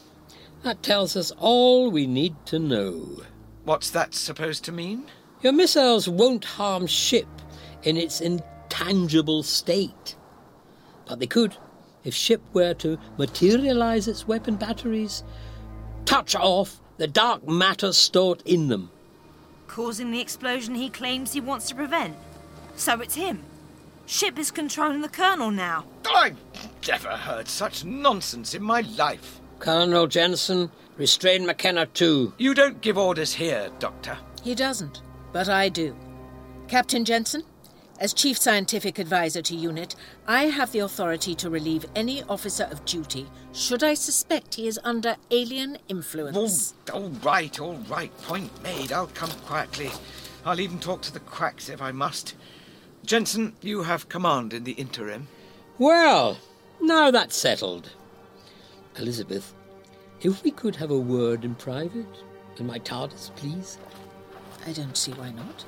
That tells us all we need to know. What's that supposed to mean? Your missiles won't harm ship in its intangible state. But they could if ship were to materialize its weapon batteries, touch off the dark matter stored in them. Causing the explosion he claims he wants to prevent. So it's him. Ship is controlling the Colonel now. I never heard such nonsense in my life. Colonel Jensen, restrain McKenna too. You don't give orders here, Doctor. He doesn't, but I do. Captain Jensen, as Chief Scientific Advisor to UNIT, I have the authority to relieve any officer of duty should I suspect he is under alien influence. Oh, all right, all right. Point made. I'll come quietly. I'll even talk to the quacks if I must. Jensen, you have command in the interim. Well, now that's settled. Elizabeth, if we could have a word in private, in my TARDIS, please. I don't see why not.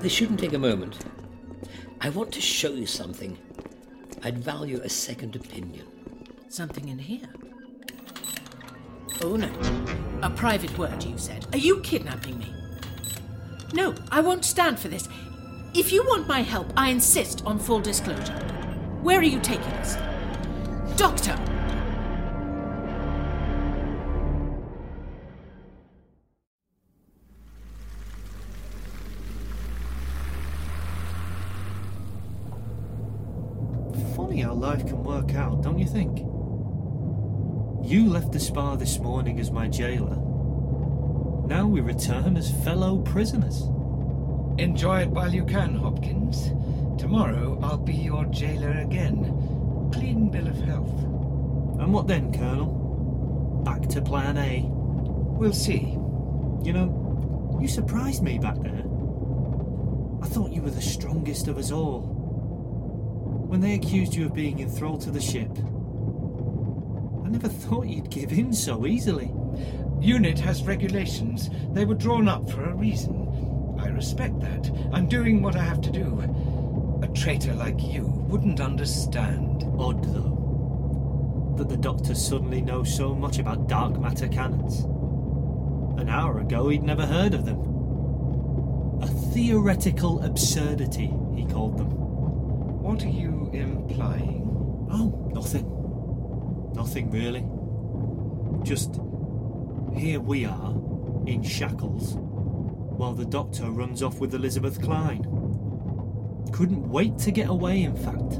This shouldn't take a moment. I want to show you something. I'd value a second opinion. Something in here? Oh no. A private word, you said. Are you kidnapping me? No, I won't stand for this. If you want my help, I insist on full disclosure. Where are you taking us? Doctor! Funny how life can work out, don't you think? You left the spa this morning as my jailer. Now we return as fellow prisoners. Enjoy it while you can, Hopkins. Tomorrow I'll be your jailer again. Clean bill of health. And what then, Colonel? Back to plan A? We'll see. You know, you surprised me back there. I thought you were the strongest of us all. When they accused you of being enthralled to the ship, I never thought you'd give in so easily. UNIT has regulations. They were drawn up for a reason. Respect that. I'm doing what I have to do. A traitor like you wouldn't understand. Odd, though, that the Doctor suddenly knows so much about dark matter cannons. An hour ago, he'd never heard of them. A theoretical absurdity, he called them. What are you implying? Oh, nothing. Nothing really. Just here we are, in shackles, while the Doctor runs off with Elizabeth Klein. Couldn't wait to get away, in fact.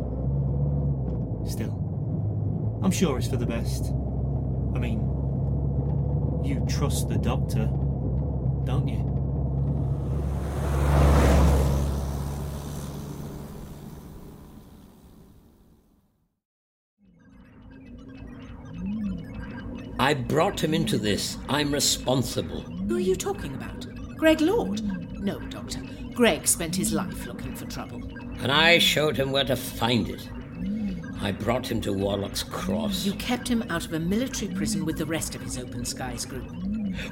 Still, I'm sure it's for the best. I mean, you trust the Doctor, don't you? I brought him into this. I'm responsible. Who are you talking about? Greg Lord? No, Doctor. Greg spent his life looking for trouble. And I showed him where to find it. I brought him to Warlock's Cross. You kept him out of a military prison with the rest of his Open Skies group.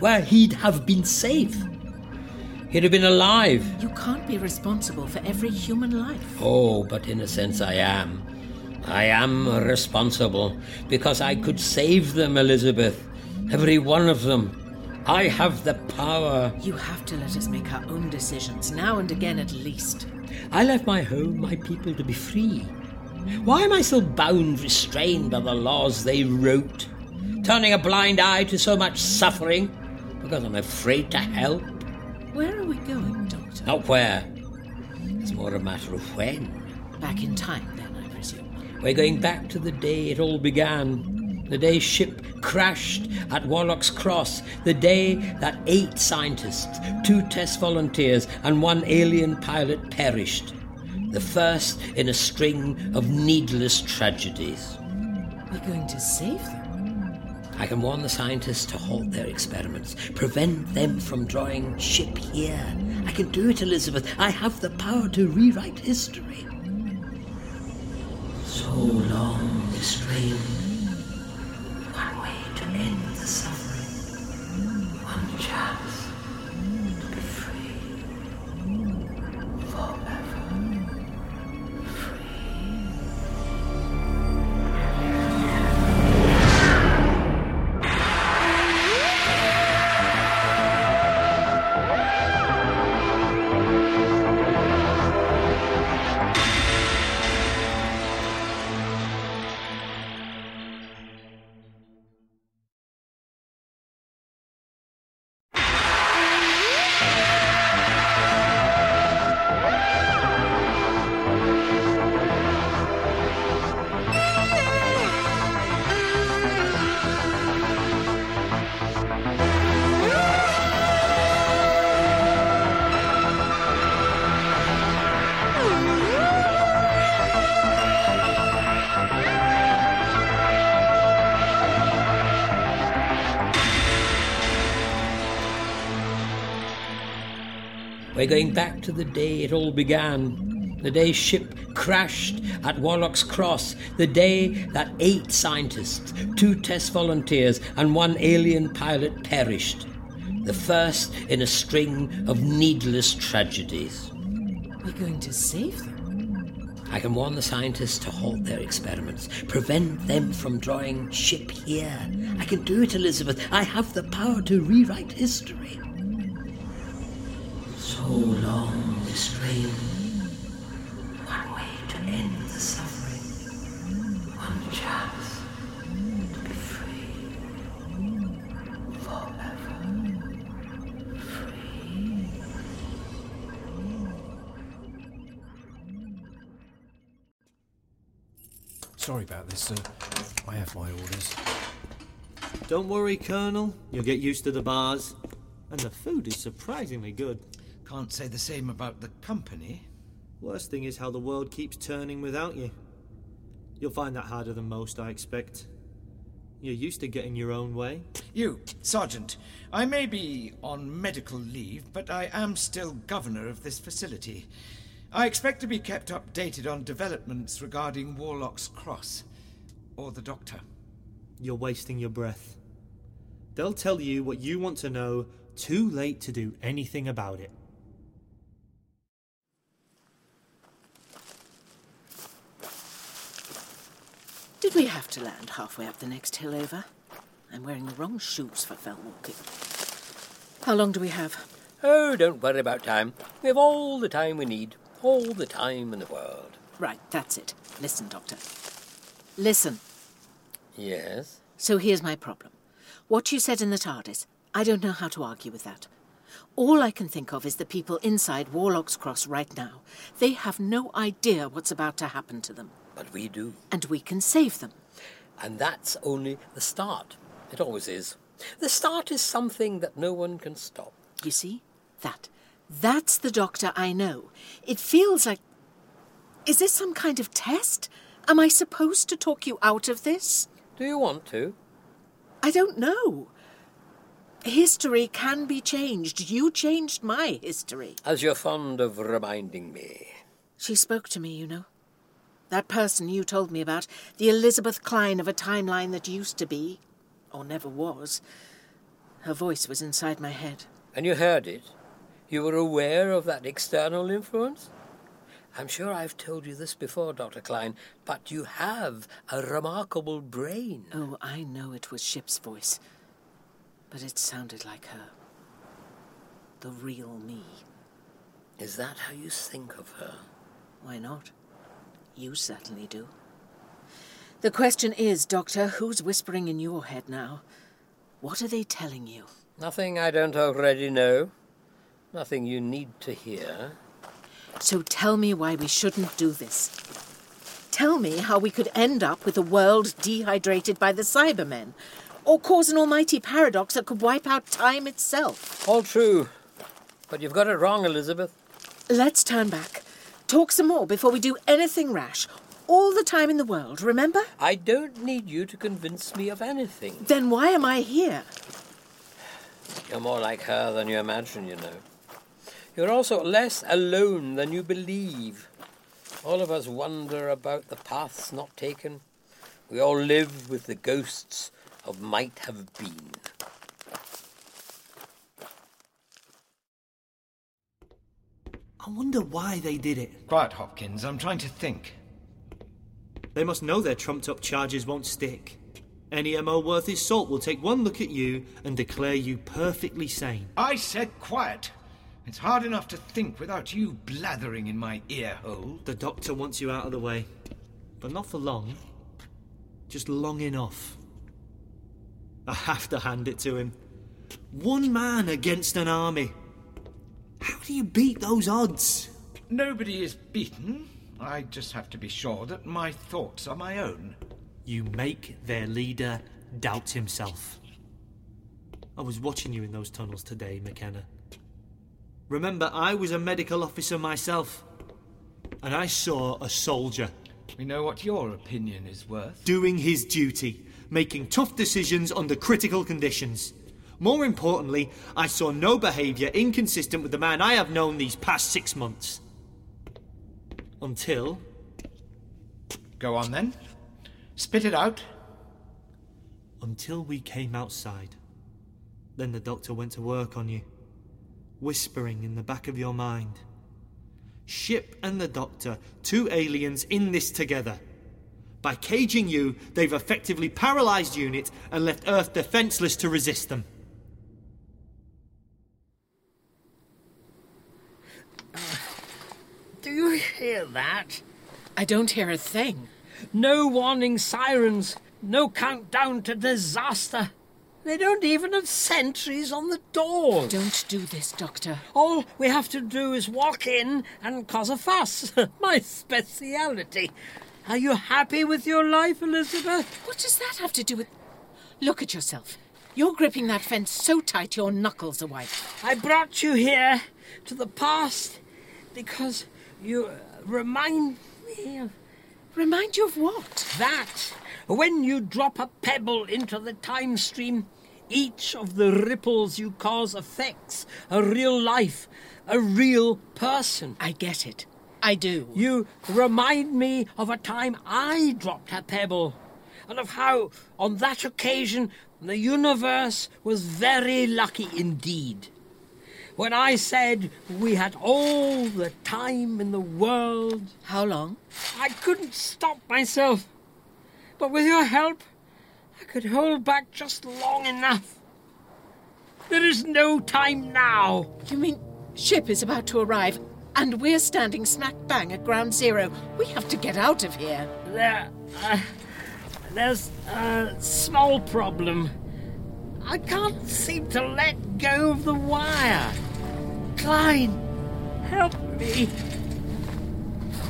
Where he'd have been safe. He'd have been alive. You can't be responsible for every human life. Oh, but in a sense I am. I am responsible because I could save them, Elizabeth. Every one of them. I have the power. You have to let us make our own decisions, now and again at least. I left my home, my people, to be free. Why am I so bound, restrained by the laws they wrote? Turning a blind eye to so much suffering because I'm afraid to help? Where are we going, Doctor? Not where. It's more a matter of when. Back in time, then, I presume. We're going back to the day it all began. The day ship crashed at Warlock's Cross. The day that eight scientists, two test volunteers, and one alien pilot perished. The first in a string of needless tragedies. We're going to save them. I can warn the scientists to halt their experiments, prevent them from drawing ship here. I can do it, Elizabeth. I have the power to rewrite history. So long restrained. One We're going back to the day it all began. The day ship crashed at Warlock's Cross. The day that eight scientists, two test volunteers, and one alien pilot perished. The first in a string of needless tragedies. We're going to save them. I can warn the scientists to halt their experiments, prevent them from drawing ship here. I can do it, Elizabeth. I have the power to rewrite history. So long restrained. One way to end the suffering. One chance to be free. Forever. Sorry about this, sir. I have my orders. Don't worry, Colonel. You'll get used to the bars. And the food is surprisingly good. Can't say the same about the company. Worst thing is how the world keeps turning without you. You'll find that harder than most, I expect. You're used to getting your own way. You, Sergeant, I may be on medical leave, but I am still governor of this facility. I expect to be kept updated on developments regarding Warlock's Cross. Or the Doctor. You're wasting your breath. They'll tell you what you want to know, too late to do anything about it. Did we have to land halfway up the next hill over? I'm wearing the wrong shoes for fell walking. How long do we have? Oh, don't worry about time. We have all the time we need. All the time in the world. Right, that's it. Listen, Doctor. Listen. Yes? So here's my problem. What you said in the TARDIS, I don't know how to argue with that. All I can think of is the people inside Warlock's Cross right now. They have no idea what's about to happen to them. But we do. And we can save them. And that's only the start. It always is. The start is something that no one can stop. You see? That. That's the doctor I know. It feels like. Is this some kind of test? Am I supposed to talk you out of this? Do you want to? I don't know. History can be changed. You changed my history. As you're fond of reminding me. She spoke to me, you know. That person you told me about, the Elizabeth Klein of a timeline that used to be, or never was. Her voice was inside my head. And you heard it? You were aware of that external influence? I'm sure I've told you this before, Dr. Klein, but you have a remarkable brain. Oh, I know it was Ship's voice, but it sounded like her. The real me. Is that how you think of her? Why not? You certainly do. The question is, Doctor, who's whispering in your head now? What are they telling you? Nothing I don't already know. Nothing you need to hear. So tell me why we shouldn't do this. Tell me how we could end up with a world dehydrated by the Cybermen, or cause an almighty paradox that could wipe out time itself. All true. But you've got it wrong, Elizabeth. Let's turn back. Talk some more before we do anything rash. All the time in the world, remember? I don't need you to convince me of anything. Then why am I here? You're more like her than you imagine, you know. You're also less alone than you believe. All of us wonder about the paths not taken. We all live with the ghosts of might have been. I wonder why they did it. Quiet, Hopkins. I'm trying to think. They must know their trumped up charges won't stick. Any MO worth his salt will take one look at you and declare you perfectly sane. I said quiet. It's hard enough to think without you blathering in my ear hole. The doctor wants you out of the way. But not for long. Just long enough. I have to hand it to him. One man against an army. How do you beat those odds? Nobody is beaten. I just have to be sure that my thoughts are my own. You make their leader doubt himself. I was watching you in those tunnels today, McKenna. Remember, I was a medical officer myself, and I saw a soldier. We know what your opinion is worth. Doing his duty, making tough decisions under critical conditions. More importantly, I saw no behaviour inconsistent with the man I have known these past six months. Until. Go on then. Spit it out. Until we came outside. Then the doctor went to work on you, whispering in the back of your mind. Ship and the doctor, two aliens in this together. By caging you, they've effectively paralyzed UNIT and left Earth defenseless to resist them. You hear that? I don't hear a thing. No warning sirens, no countdown to disaster. They don't even have sentries on the doors. Don't do this, Doctor. All we have to do is walk in and cause a fuss. My speciality. Are you happy with your life, Elizabeth? What does that have to do with. Look at yourself. You're gripping that fence so tight your knuckles are white. I brought you here to the past because you uh, remind me of. Remind you of what? That when you drop a pebble into the time stream, each of the ripples you cause affects a real life, a real person. I get it. I do. You remind me of a time I dropped a pebble, and of how, on that occasion, the universe was very lucky indeed. When I said we had all the time in the world. How long? I couldn't stop myself. But with your help, I could hold back just long enough. There is no time now. You mean ship is about to arrive and we're standing smack bang at ground zero? We have to get out of here. There, uh, there's a small problem. I can't seem to let go of the wire. Klein, help me.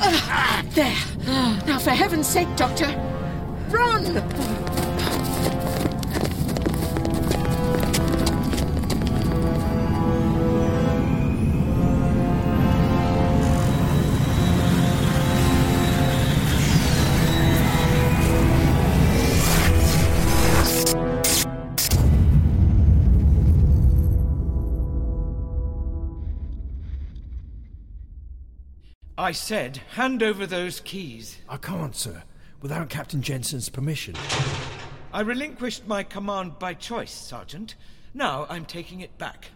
Ah, there. Now, for heaven's sake, Doctor, run! I said, hand over those keys. Ah, I can't, sir, without Captain Jensen's permission. I relinquished my command by choice, Sergeant. Now I'm taking it back.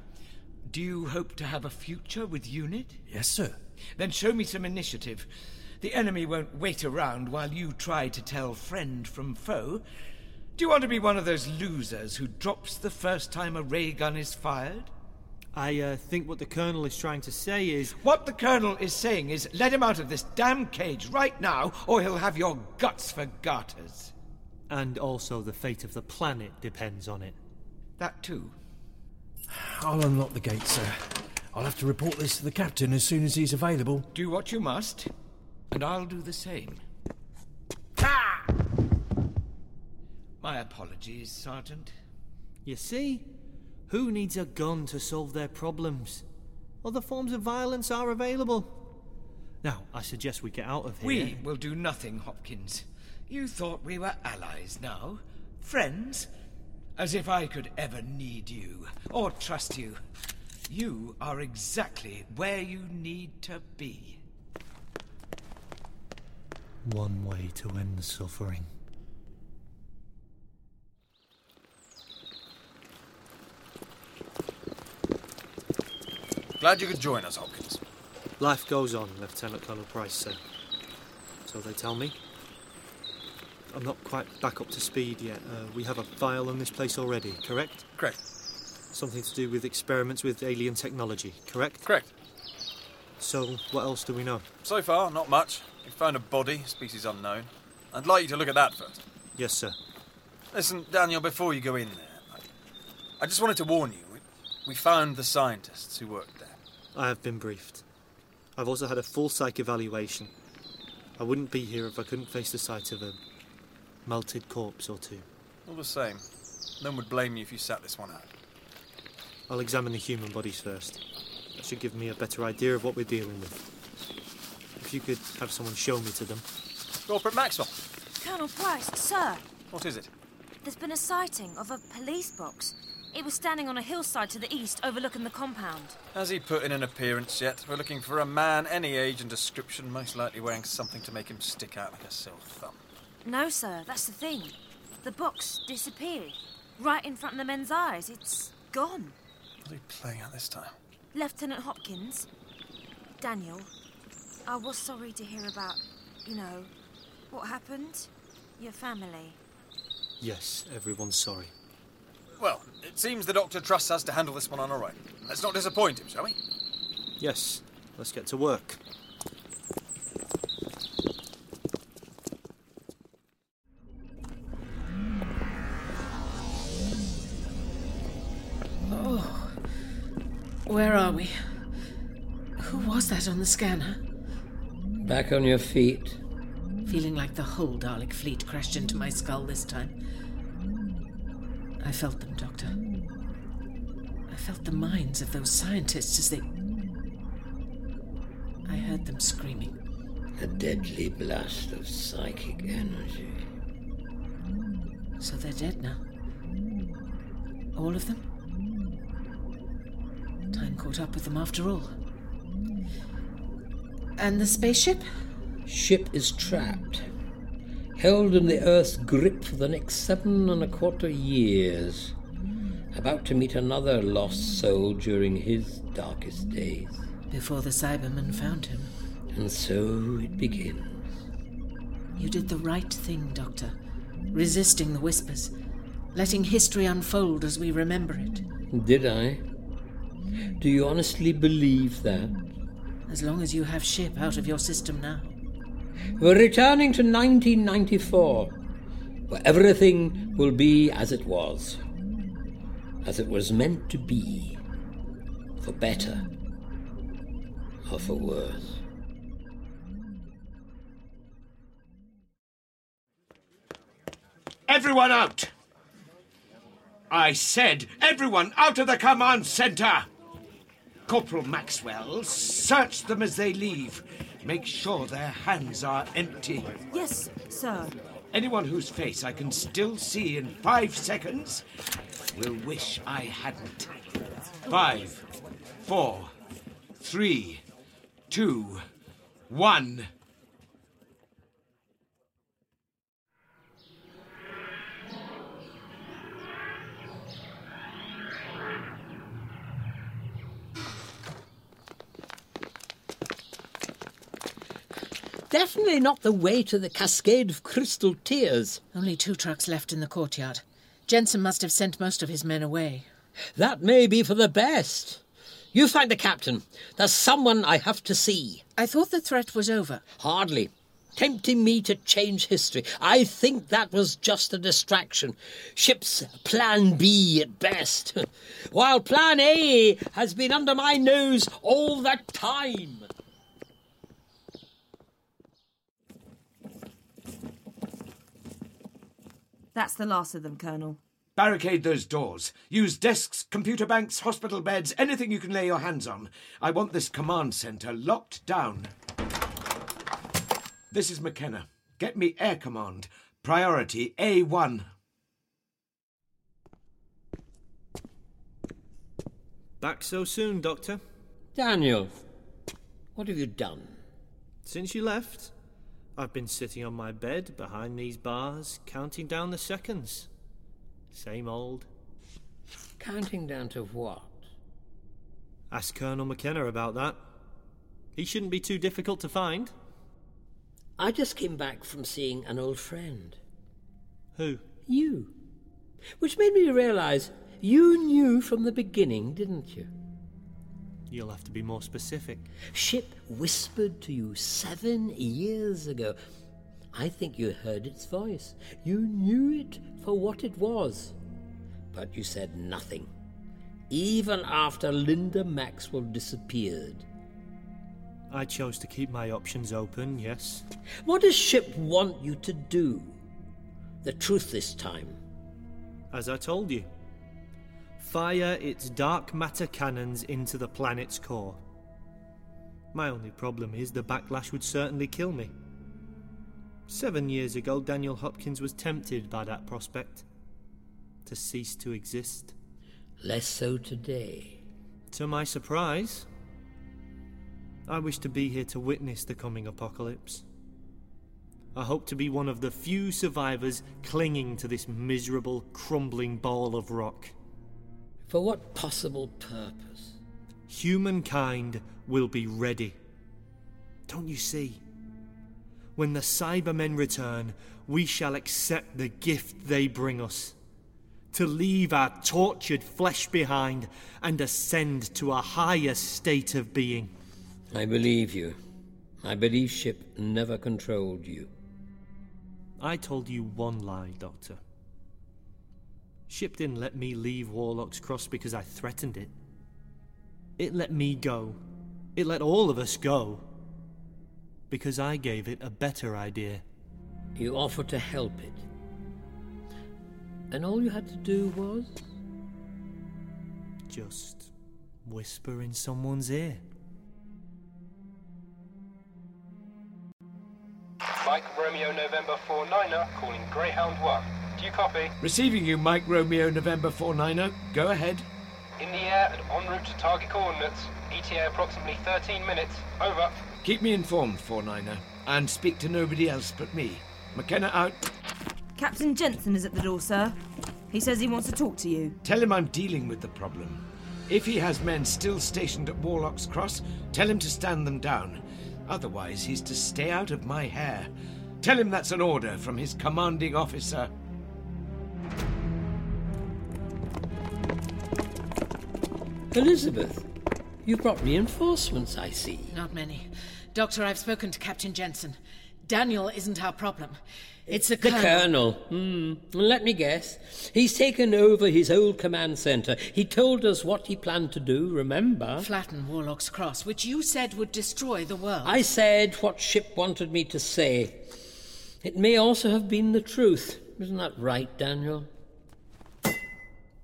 Do you hope to have a future with UNIT? Yes, sir. Then show me some initiative. The enemy won't wait around while you try to tell friend from foe. Do you want to be one of those losers who drops the first time a ray gun is fired? I uh, think what the Colonel is trying to say is. What the Colonel is saying is let him out of this damn cage right now, or he'll have your guts for garters. And also the fate of the planet depends on it. That too. I'll unlock the gate, sir. I'll have to report this to the captain as soon as he's available. Do what you must, and I'll do the same. My apologies, Sergeant. You see? Who needs a gun to solve their problems? Other forms of violence are available. Now, I suggest we get out of here. We will do nothing, Hopkins. You thought we were allies now? Friends? As if I could ever need you, or trust you. You are exactly where you need to be. One way to end the suffering. Glad you could join us, Hopkins. Life goes on, Lieutenant Colonel Price said. So they tell me. I'm not quite back up to speed yet. Uh, we have a file on this place already, correct? Correct. Something to do with experiments with alien technology, correct? Correct. So, what else do we know? So far, not much. We found a body, species unknown. I'd like you to look at that first. Yes, sir. Listen, Daniel, before you go in there, I just wanted to warn you. We, we found the scientists who worked there. I have been briefed. I've also had a full psych evaluation. I wouldn't be here if I couldn't face the sight of a melted corpse or two. All the same, no one would blame you if you sat this one out. I'll examine the human bodies first. That should give me a better idea of what we're dealing with. If you could have someone show me to them. Corporal Maxwell. Colonel Price, sir, What is it? there's been a sighting of a police box. It was standing on a hillside to the east overlooking the compound. Has he put in an appearance yet? We're looking for a man, any age and description, most likely wearing something to make him stick out like a sore thumb. No, sir, that's the thing. The box disappeared. Right in front of the men's eyes. It's gone. What are you playing at this time? Lieutenant Hopkins. Daniel, I was sorry to hear about, you know, what happened. Your family. Yes, everyone's sorry. Well, it seems the doctor trusts us to handle this one on our own. Let's not disappoint him, shall we? Yes, let's get to work. Oh. Where are we? Who was that on the scanner? Back on your feet. Feeling like the whole Dalek fleet crashed into my skull this time. I felt them, Doctor. I felt the minds of those scientists as they. I heard them screaming. A deadly blast of psychic energy. So they're dead now. All of them? Time caught up with them after all. And the spaceship? Ship is trapped. Held in the Earth's grip for the next seven and a quarter years. About to meet another lost soul during his darkest days. Before the Cybermen found him. And so it begins. You did the right thing, Doctor. Resisting the whispers. Letting history unfold as we remember it. Did I? Do you honestly believe that? As long as you have ship out of your system now. We're returning to 1994, where everything will be as it was. As it was meant to be. For better. Or for worse. Everyone out! I said, everyone out of the command center! Corporal Maxwell, search them as they leave. Make sure their hands are empty. Yes, sir. Anyone whose face I can still see in five seconds will wish I hadn't. Five, four, three, two, one. Definitely not the way to the cascade of crystal tears. Only two trucks left in the courtyard. Jensen must have sent most of his men away. That may be for the best. You find the captain. There's someone I have to see. I thought the threat was over. Hardly. Tempting me to change history. I think that was just a distraction. Ship's plan B at best. While plan A has been under my nose all the time. That's the last of them, Colonel. Barricade those doors. Use desks, computer banks, hospital beds, anything you can lay your hands on. I want this command center locked down. This is McKenna. Get me air command. Priority A1. Back so soon, Doctor? Daniel, what have you done? Since you left, I've been sitting on my bed behind these bars, counting down the seconds. Same old. Counting down to what? Ask Colonel McKenna about that. He shouldn't be too difficult to find. I just came back from seeing an old friend. Who? You. Which made me realize you knew from the beginning, didn't you? You'll have to be more specific. Ship whispered to you seven years ago. I think you heard its voice. You knew it for what it was. But you said nothing. Even after Linda Maxwell disappeared. I chose to keep my options open, yes. What does Ship want you to do? The truth this time. As I told you, fire its dark matter cannons into the planet's core. My only problem is the backlash would certainly kill me. Seven years ago, Daniel Hopkins was tempted by that prospect to cease to exist. Less so today. To my surprise, I wish to be here to witness the coming apocalypse. I hope to be one of the few survivors clinging to this miserable, crumbling ball of rock. For what possible purpose? Humankind will be ready. Don't you see? When the Cybermen return, we shall accept the gift they bring us. To leave our tortured flesh behind and ascend to a higher state of being. I believe you. I believe Ship never controlled you. I told you one lie, Doctor. Ship didn't let me leave Warlock's Cross because I threatened it. It let me go. It let all of us go. Because I gave it a better idea. You offered to help it. And all you had to do was? Just whisper in someone's ear. Mike Romeo November 49er calling Greyhound 1. Do you copy? Receiving you, Mike Romeo November 49er. Go ahead. In the air and en route to target coordinates. ETA approximately 13 minutes. Over. Keep me informed, 49er, and speak to nobody else but me. McKenna out. Captain Jensen is at the door, sir. He says he wants to talk to you. Tell him I'm dealing with the problem. If he has men still stationed at Warlock's Cross, tell him to stand them down. Otherwise, he's to stay out of my hair. Tell him that's an order from his commanding officer. Elizabeth, you brought reinforcements, I see. Not many. Doctor, I've spoken to Captain Jensen. Daniel isn't our problem. It's the, The Colonel. Hmm. Let me guess. He's taken over his old command centre. He told us what he planned to do, remember? Flatten Warlock's Cross, which you said would destroy the world. I said what Ship wanted me to say. It may also have been the truth. Isn't that right, Daniel?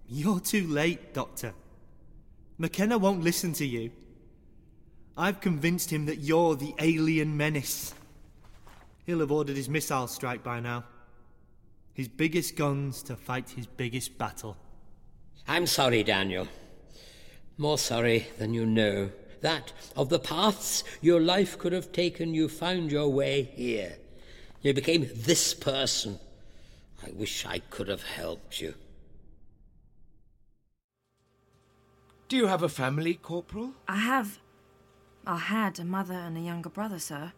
You're too late, Doctor. McKenna won't listen to you. I've convinced him that you're the alien menace. He'll have ordered his missile strike by now. His biggest guns to fight his biggest battle. I'm sorry, Daniel. More sorry than you know. That, of the paths your life could have taken, you found your way here. You became this person. I wish I could have helped you. Do you have a family, Corporal? I have. I had a mother and a younger brother, sir.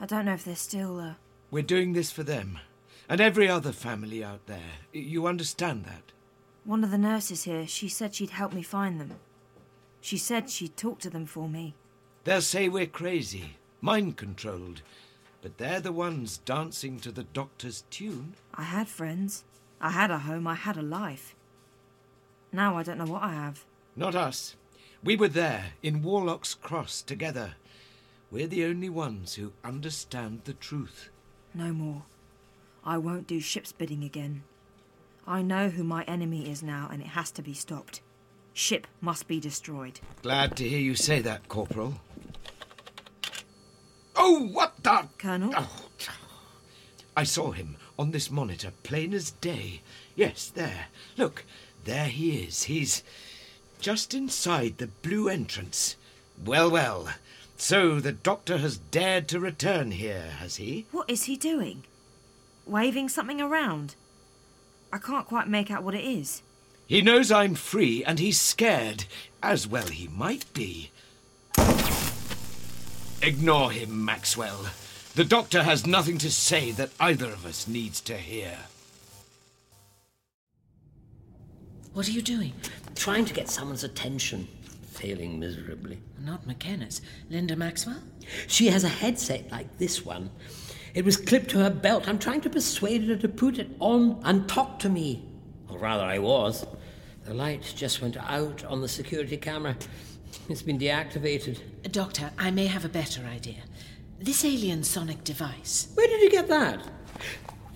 I don't know if they're still, uh. We're doing this for them. And every other family out there. You understand that? One of the nurses here, she said she'd help me find them. She said she'd talk to them for me. They'll say we're crazy, mind controlled. But they're the ones dancing to the doctor's tune. I had friends. I had a home. I had a life. Now I don't know what I have. Not us. We were there, in Warlock's Cross, together. We're the only ones who understand the truth. No more. I won't do ship's bidding again. I know who my enemy is now, and it has to be stopped. Ship must be destroyed. Glad to hear you say that, Corporal. Oh, what the? Colonel? Oh, I saw him on this monitor, plain as day. Yes, there. Look, there he is. He's just inside the blue entrance. Well, well. So the doctor has dared to return here, has he? What is he doing? Waving something around? I can't quite make out what it is. He knows I'm free and he's scared, as well he might be. Ignore him, Maxwell. The doctor has nothing to say that either of us needs to hear. What are you doing? Trying to get someone's attention. Failing miserably. Not McKenna's. Linda Maxwell? She has a headset like this one. It was clipped to her belt. I'm trying to persuade her to put it on and talk to me. Or rather, I was. The light just went out on the security camera. It's been deactivated. Doctor, I may have a better idea. This alien sonic device. Where did you get that?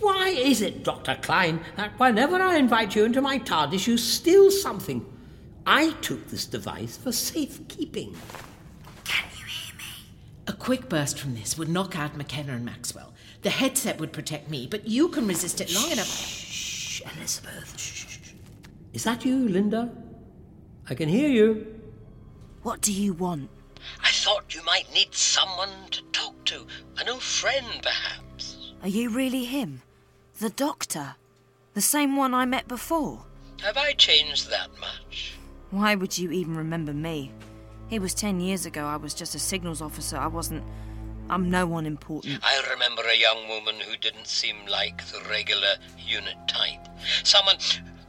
Why is it, Dr. Klein, that whenever I invite you into my TARDIS, you steal something? I took this device for safekeeping. Can you hear me? A quick burst from this would knock out McKenna and Maxwell. The headset would protect me, but you can resist it long enough. Shh, Elizabeth. Shh. Is that you, Linda? I can hear you. What do you want? I thought you might need someone to talk to. An old friend, perhaps. Are you really him? The doctor? The same one I met before? Have I changed that much? Why would you even remember me? It was ten years ago. I was just a signals officer. I wasn't. I'm no one important. I remember a young woman who didn't seem like the regular UNIT type. Someone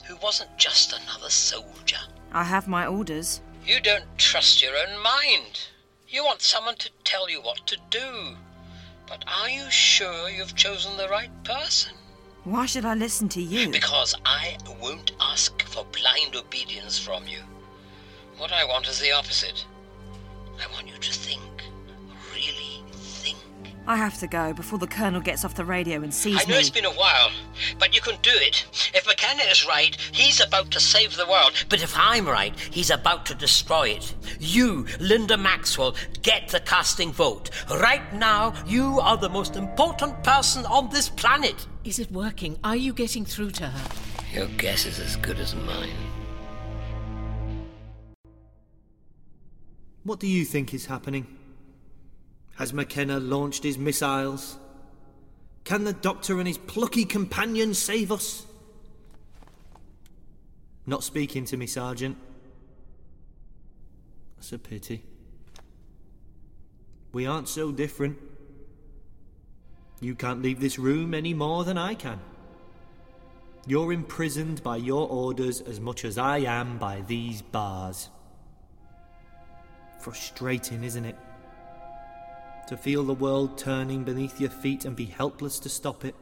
who wasn't just another soldier. I have my orders. You don't trust your own mind. You want someone to tell you what to do. But are you sure you've chosen the right person? Why should I listen to you? Because I won't ask for blind obedience from you. What I want is the opposite. I want you to think. Really. I have to go before the Colonel gets off the radio and sees me. I know me. it's been a while, but you can do it. If McKenna is right, he's about to save the world. But if I'm right, he's about to destroy it. You, Linda Maxwell, get the casting vote. Right now, you are the most important person on this planet. Is it working? Are you getting through to her? Your guess is as good as mine. What do you think is happening? Has McKenna launched his missiles? Can the Doctor and his plucky companion save us? Not speaking to me, Sergeant. That's a pity. We aren't so different. You can't leave this room any more than I can. You're imprisoned by your orders as much as I am by these bars. Frustrating, isn't it? To feel the world turning beneath your feet and be helpless to stop it.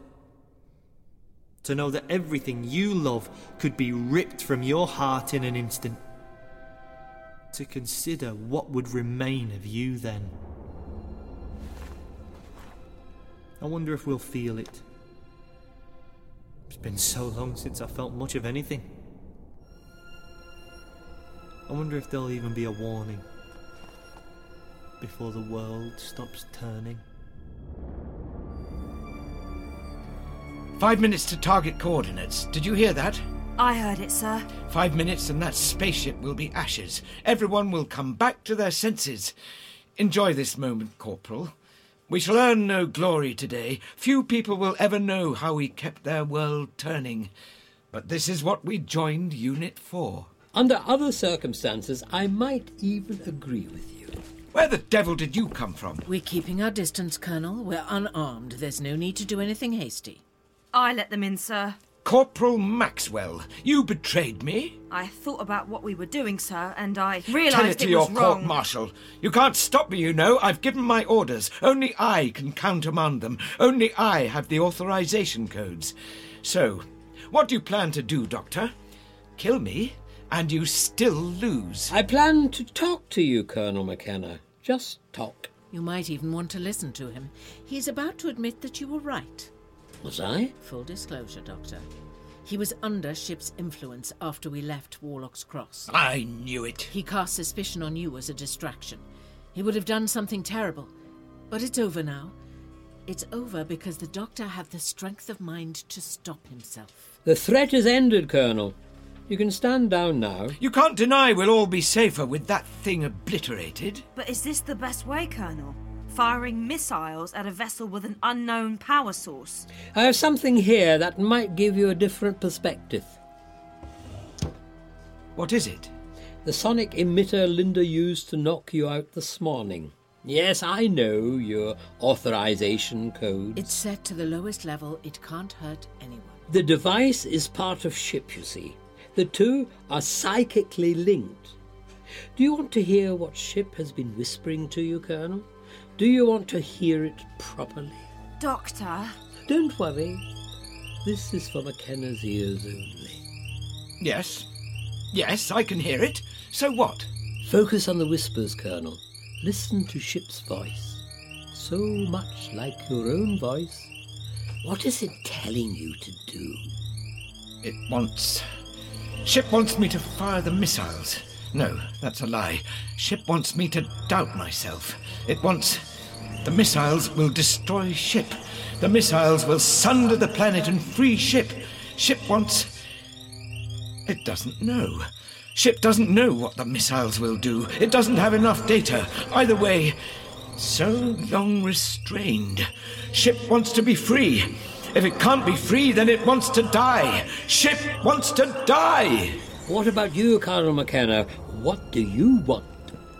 To know that everything you love could be ripped from your heart in an instant. To consider what would remain of you then. I wonder if we'll feel it. It's been so long since I felt much of anything. I wonder if there'll even be a warning before the world stops turning. Five minutes to target coordinates. Did you hear that? I heard it, sir. Five minutes and that spaceship will be ashes. Everyone will come back to their senses. Enjoy this moment, Corporal. We shall earn no glory today. Few people will ever know how we kept their world turning. But this is what we joined UNIT for. Under other circumstances, I might even agree with you. Where the devil did you come from? We're keeping our distance, Colonel. We're unarmed. There's no need to do anything hasty. I let them in, sir. Corporal Maxwell, you betrayed me. I thought about what we were doing, sir, and I Tell realised it to it your was court martial. You can't stop me, you know. I've given my orders. Only I can countermand them. Only I have the authorization codes. So, what do you plan to do, Doctor? Kill me, and you still lose. I plan to talk to you, Colonel McKenna. Just talk. You might even want to listen to him. He's about to admit that you were right. Was I? Full disclosure, Doctor. He was under ship's influence after we left Warlock's Cross. I knew it. He cast suspicion on you as a distraction. He would have done something terrible. But it's over now. It's over because the Doctor had the strength of mind to stop himself. The threat is ended, Colonel. You can stand down now. You can't deny we'll all be safer with that thing obliterated. But is this the best way, Colonel? Firing missiles at a vessel with an unknown power source? I have something here that might give you a different perspective. What is it? The sonic emitter Linda used to knock you out this morning. Yes, I know your authorization code. It's set to the lowest level. It can't hurt anyone. The device is part of ship, you see. The two are psychically linked. Do you want to hear what ship has been whispering to you, Colonel? Do you want to hear it properly? Doctor? Don't worry. This is for McKenna's ears only. Yes. Yes, I can hear it. So what? Focus on the whispers, Colonel. Listen to ship's voice. So much like your own voice. What is it telling you to do? It wants. Ship wants me to fire the missiles. No, that's a lie. Ship wants me to doubt myself. It wants. The missiles will destroy ship. The missiles will sunder the planet and free ship. Ship wants. It doesn't know. Ship doesn't know what the missiles will do. It doesn't have enough data. Either way, so long restrained. Ship wants to be free. If it can't be free, then it wants to die. Ship wants to die. What about you, Colonel McKenna? What do you want?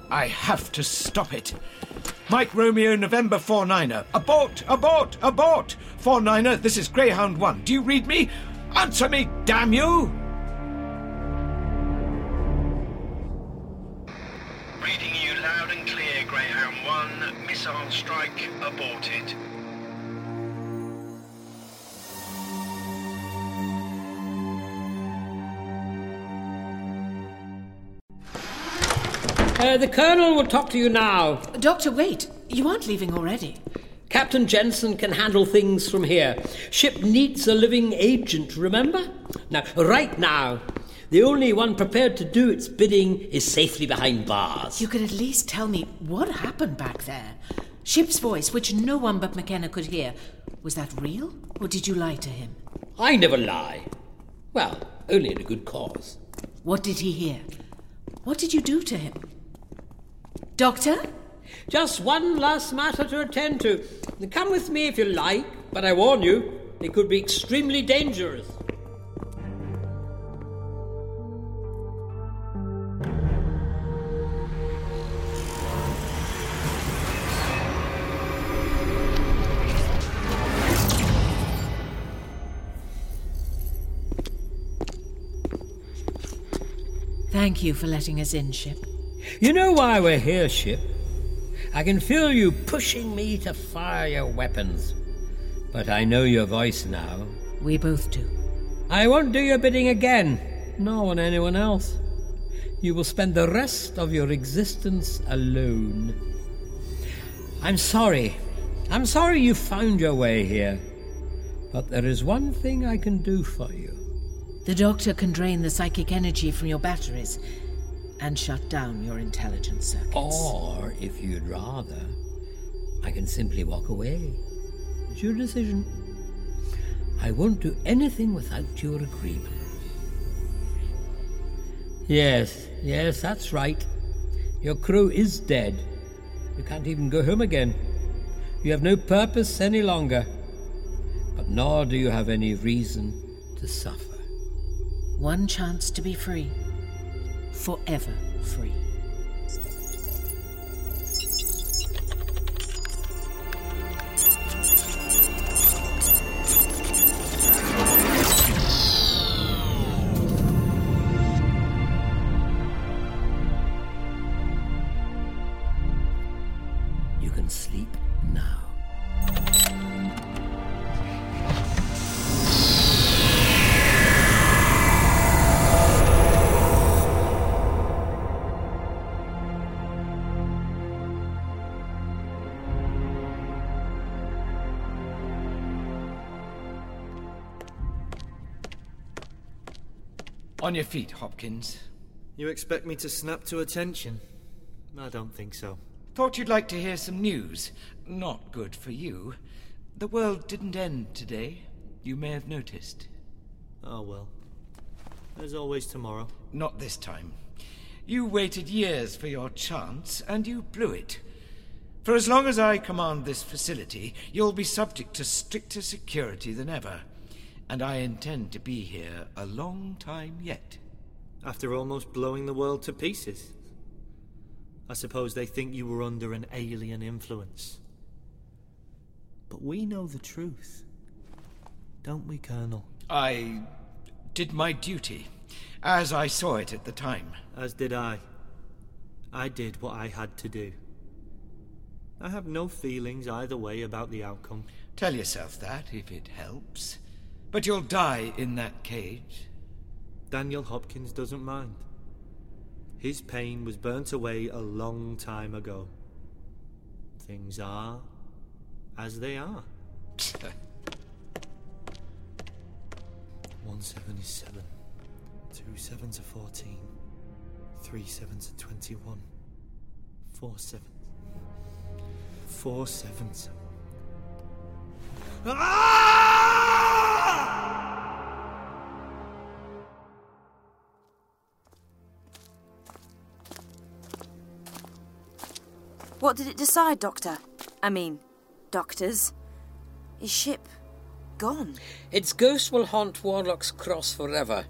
I have to stop it. Mike Romeo, November 49er. Abort! Abort! Abort! 49er, this is Greyhound 1. Do you read me? Answer me, damn you! Reading you loud and clear, Greyhound 1. Missile strike aborted. Uh, the Colonel will talk to you now. Doctor, wait. You aren't leaving already. Captain Jensen can handle things from here. Ship needs a living agent, remember? Now, right now, the only one prepared to do its bidding is safely behind bars. You could at least tell me what happened back there. Ship's voice, which no one but McKenna could hear, was that real, or did you lie to him? I never lie. Well, only in a good cause. What did he hear? What did you do to him? Doctor? Just one last matter to attend to. Come with me if you like, but I warn you, it could be extremely dangerous. Thank you for letting us in, Ship. You know why we're here, Ship? I can feel you pushing me to fire your weapons. But I know your voice now. We both do. I won't do your bidding again, nor on anyone else. You will spend the rest of your existence alone. I'm sorry. I'm sorry you found your way here. But there is one thing I can do for you. The doctor can drain the psychic energy from your batteries and shut down your intelligence circuits. Or, if you'd rather, I can simply walk away. It's your decision. I won't do anything without your agreement. Yes, yes, that's right. Your crew is dead. You can't even go home again. You have no purpose any longer. But nor do you have any reason to suffer. One chance to be free. Forever free. On your feet, Hopkins. You expect me to snap to attention? I don't think so. Thought you'd like to hear some news. Not good for you. The world didn't end today. You may have noticed. Oh well. There's always tomorrow. Not this time. You waited years for your chance, and you blew it. For as long as I command this facility, you'll be subject to stricter security than ever. And I intend to be here a long time yet. After almost blowing the world to pieces. I suppose they think you were under an alien influence. But we know the truth. Don't we, Colonel? I did my duty, as I saw it at the time. As did I. I did what I had to do. I have no feelings either way about the outcome. Tell yourself that, if it helps. But you'll die in that cage. Daniel Hopkins doesn't mind. His pain was burnt away a long time ago. Things are as they are. 177. 2 sevens are 14. 3 sevens are 21. 4 sevens. 4 sevens. Ah! What did it decide, Doctor? I mean, doctors. Is ship gone? Its ghost will haunt Warlock's Cross forever,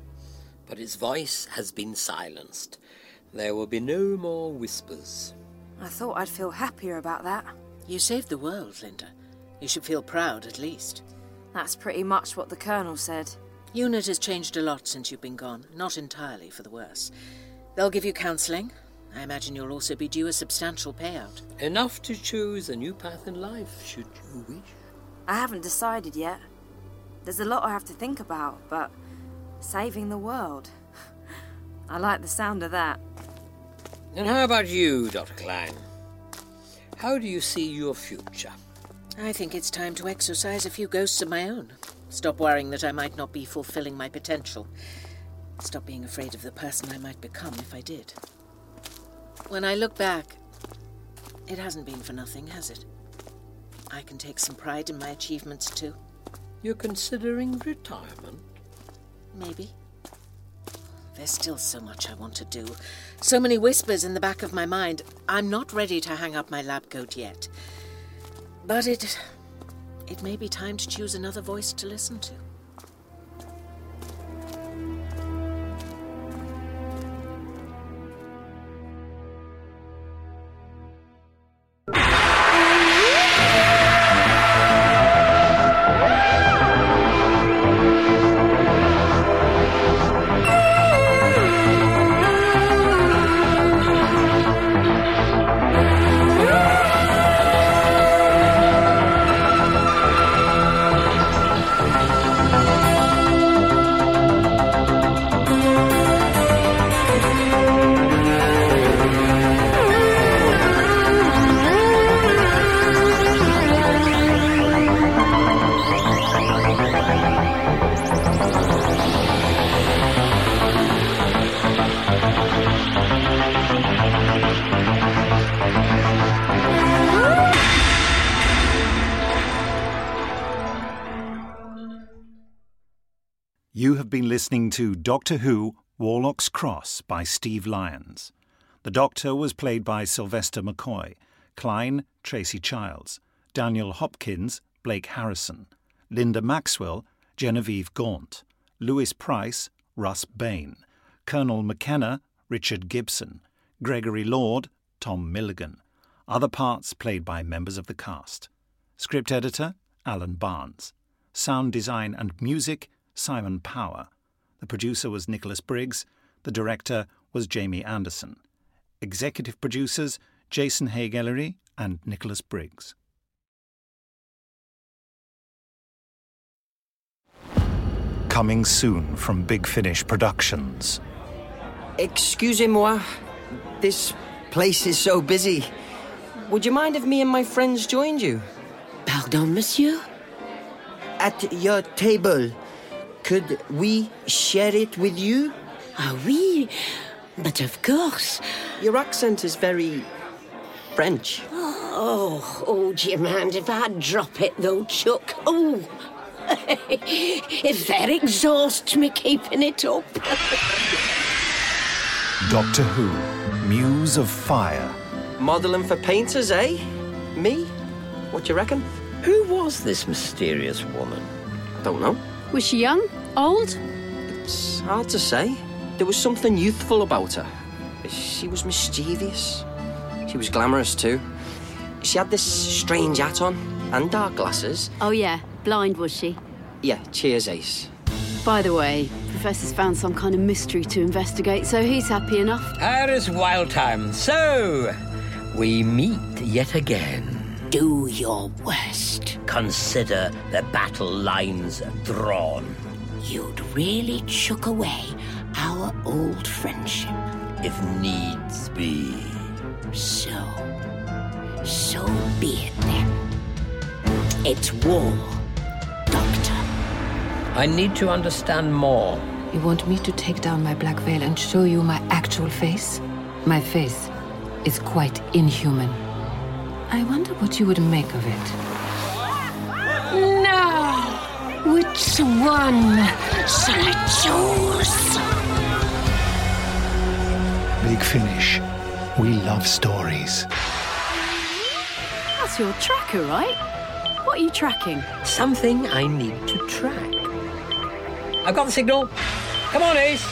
but its voice has been silenced. There will be no more whispers. I thought I'd feel happier about that. You saved the world, Linda. You should feel proud, at least. That's pretty much what the Colonel said. UNIT has changed a lot since you've been gone, not entirely for the worse. They'll give you counselling. I imagine you'll also be due a substantial payout. Enough to choose a new path in life, should you wish. I haven't decided yet. There's a lot I have to think about, but saving the world. I like the sound of that. And how about you, Dr. Klein? How do you see your future? I think it's time to exercise a few ghosts of my own. Stop worrying that I might not be fulfilling my potential. Stop being afraid of the person I might become if I did. When I look back, it hasn't been for nothing, has it? I can take some pride in my achievements too. You're considering retirement? Maybe. There's still so much I want to do. So many whispers in the back of my mind. I'm not ready to hang up my lab coat yet. But it. it may be time to choose another voice to listen to. Doctor Who Warlock's Cross by Steve Lyons. The Doctor was played by Sylvester McCoy, Klein, Tracey Childs, Daniel Hopkins, Blake Harrison, Linda Maxwell, Genevieve Gaunt, Lewis Price, Russ Bain, Colonel McKenna, Richard Gibson, Gregory Lord, Tom Milligan. Other parts played by members of the cast. Script editor, Alan Barnes. Sound design and music, Simon Power. The producer was Nicholas Briggs. The director was Jamie Anderson. Executive producers, Jason Haigh-Ellery and Nicholas Briggs. Coming soon from Big Finish Productions. Excusez-moi. This place is so busy. Would you mind if me and my friends joined you? Pardon, monsieur? At your table. Could we share it with you? Ah oui, but of course. Your accent is very French. Oh, oh, do you mind if I drop it though, Chuck? Oh, if that exhausts me keeping it up. Doctor Who, Muse of Fire. Modelling for painters, eh? Me? What do you reckon? Who was this mysterious woman? I Don't know. Was she young? Old? It's hard to say. There was something youthful about her. She was mischievous. She was glamorous too. She had this strange hat on and dark glasses. Oh, yeah. Blind, was she? Yeah, cheers, Ace. By the way, Professor's found some kind of mystery to investigate, so he's happy enough. Iris Wildthyme. So, we meet yet again. Do your worst. Consider the battle lines drawn. You'd really chuck away our old friendship. If needs be. So, so be it then. It's war, Doctor. I need to understand more. You want me to take down my black veil and show you my actual face? My face is quite inhuman. I wonder what you would make of it. Now, which one shall I choose? Big Finish. We love stories. That's your tracker, right? What are you tracking? Something I need to track. I've got the signal. Come on, Ace.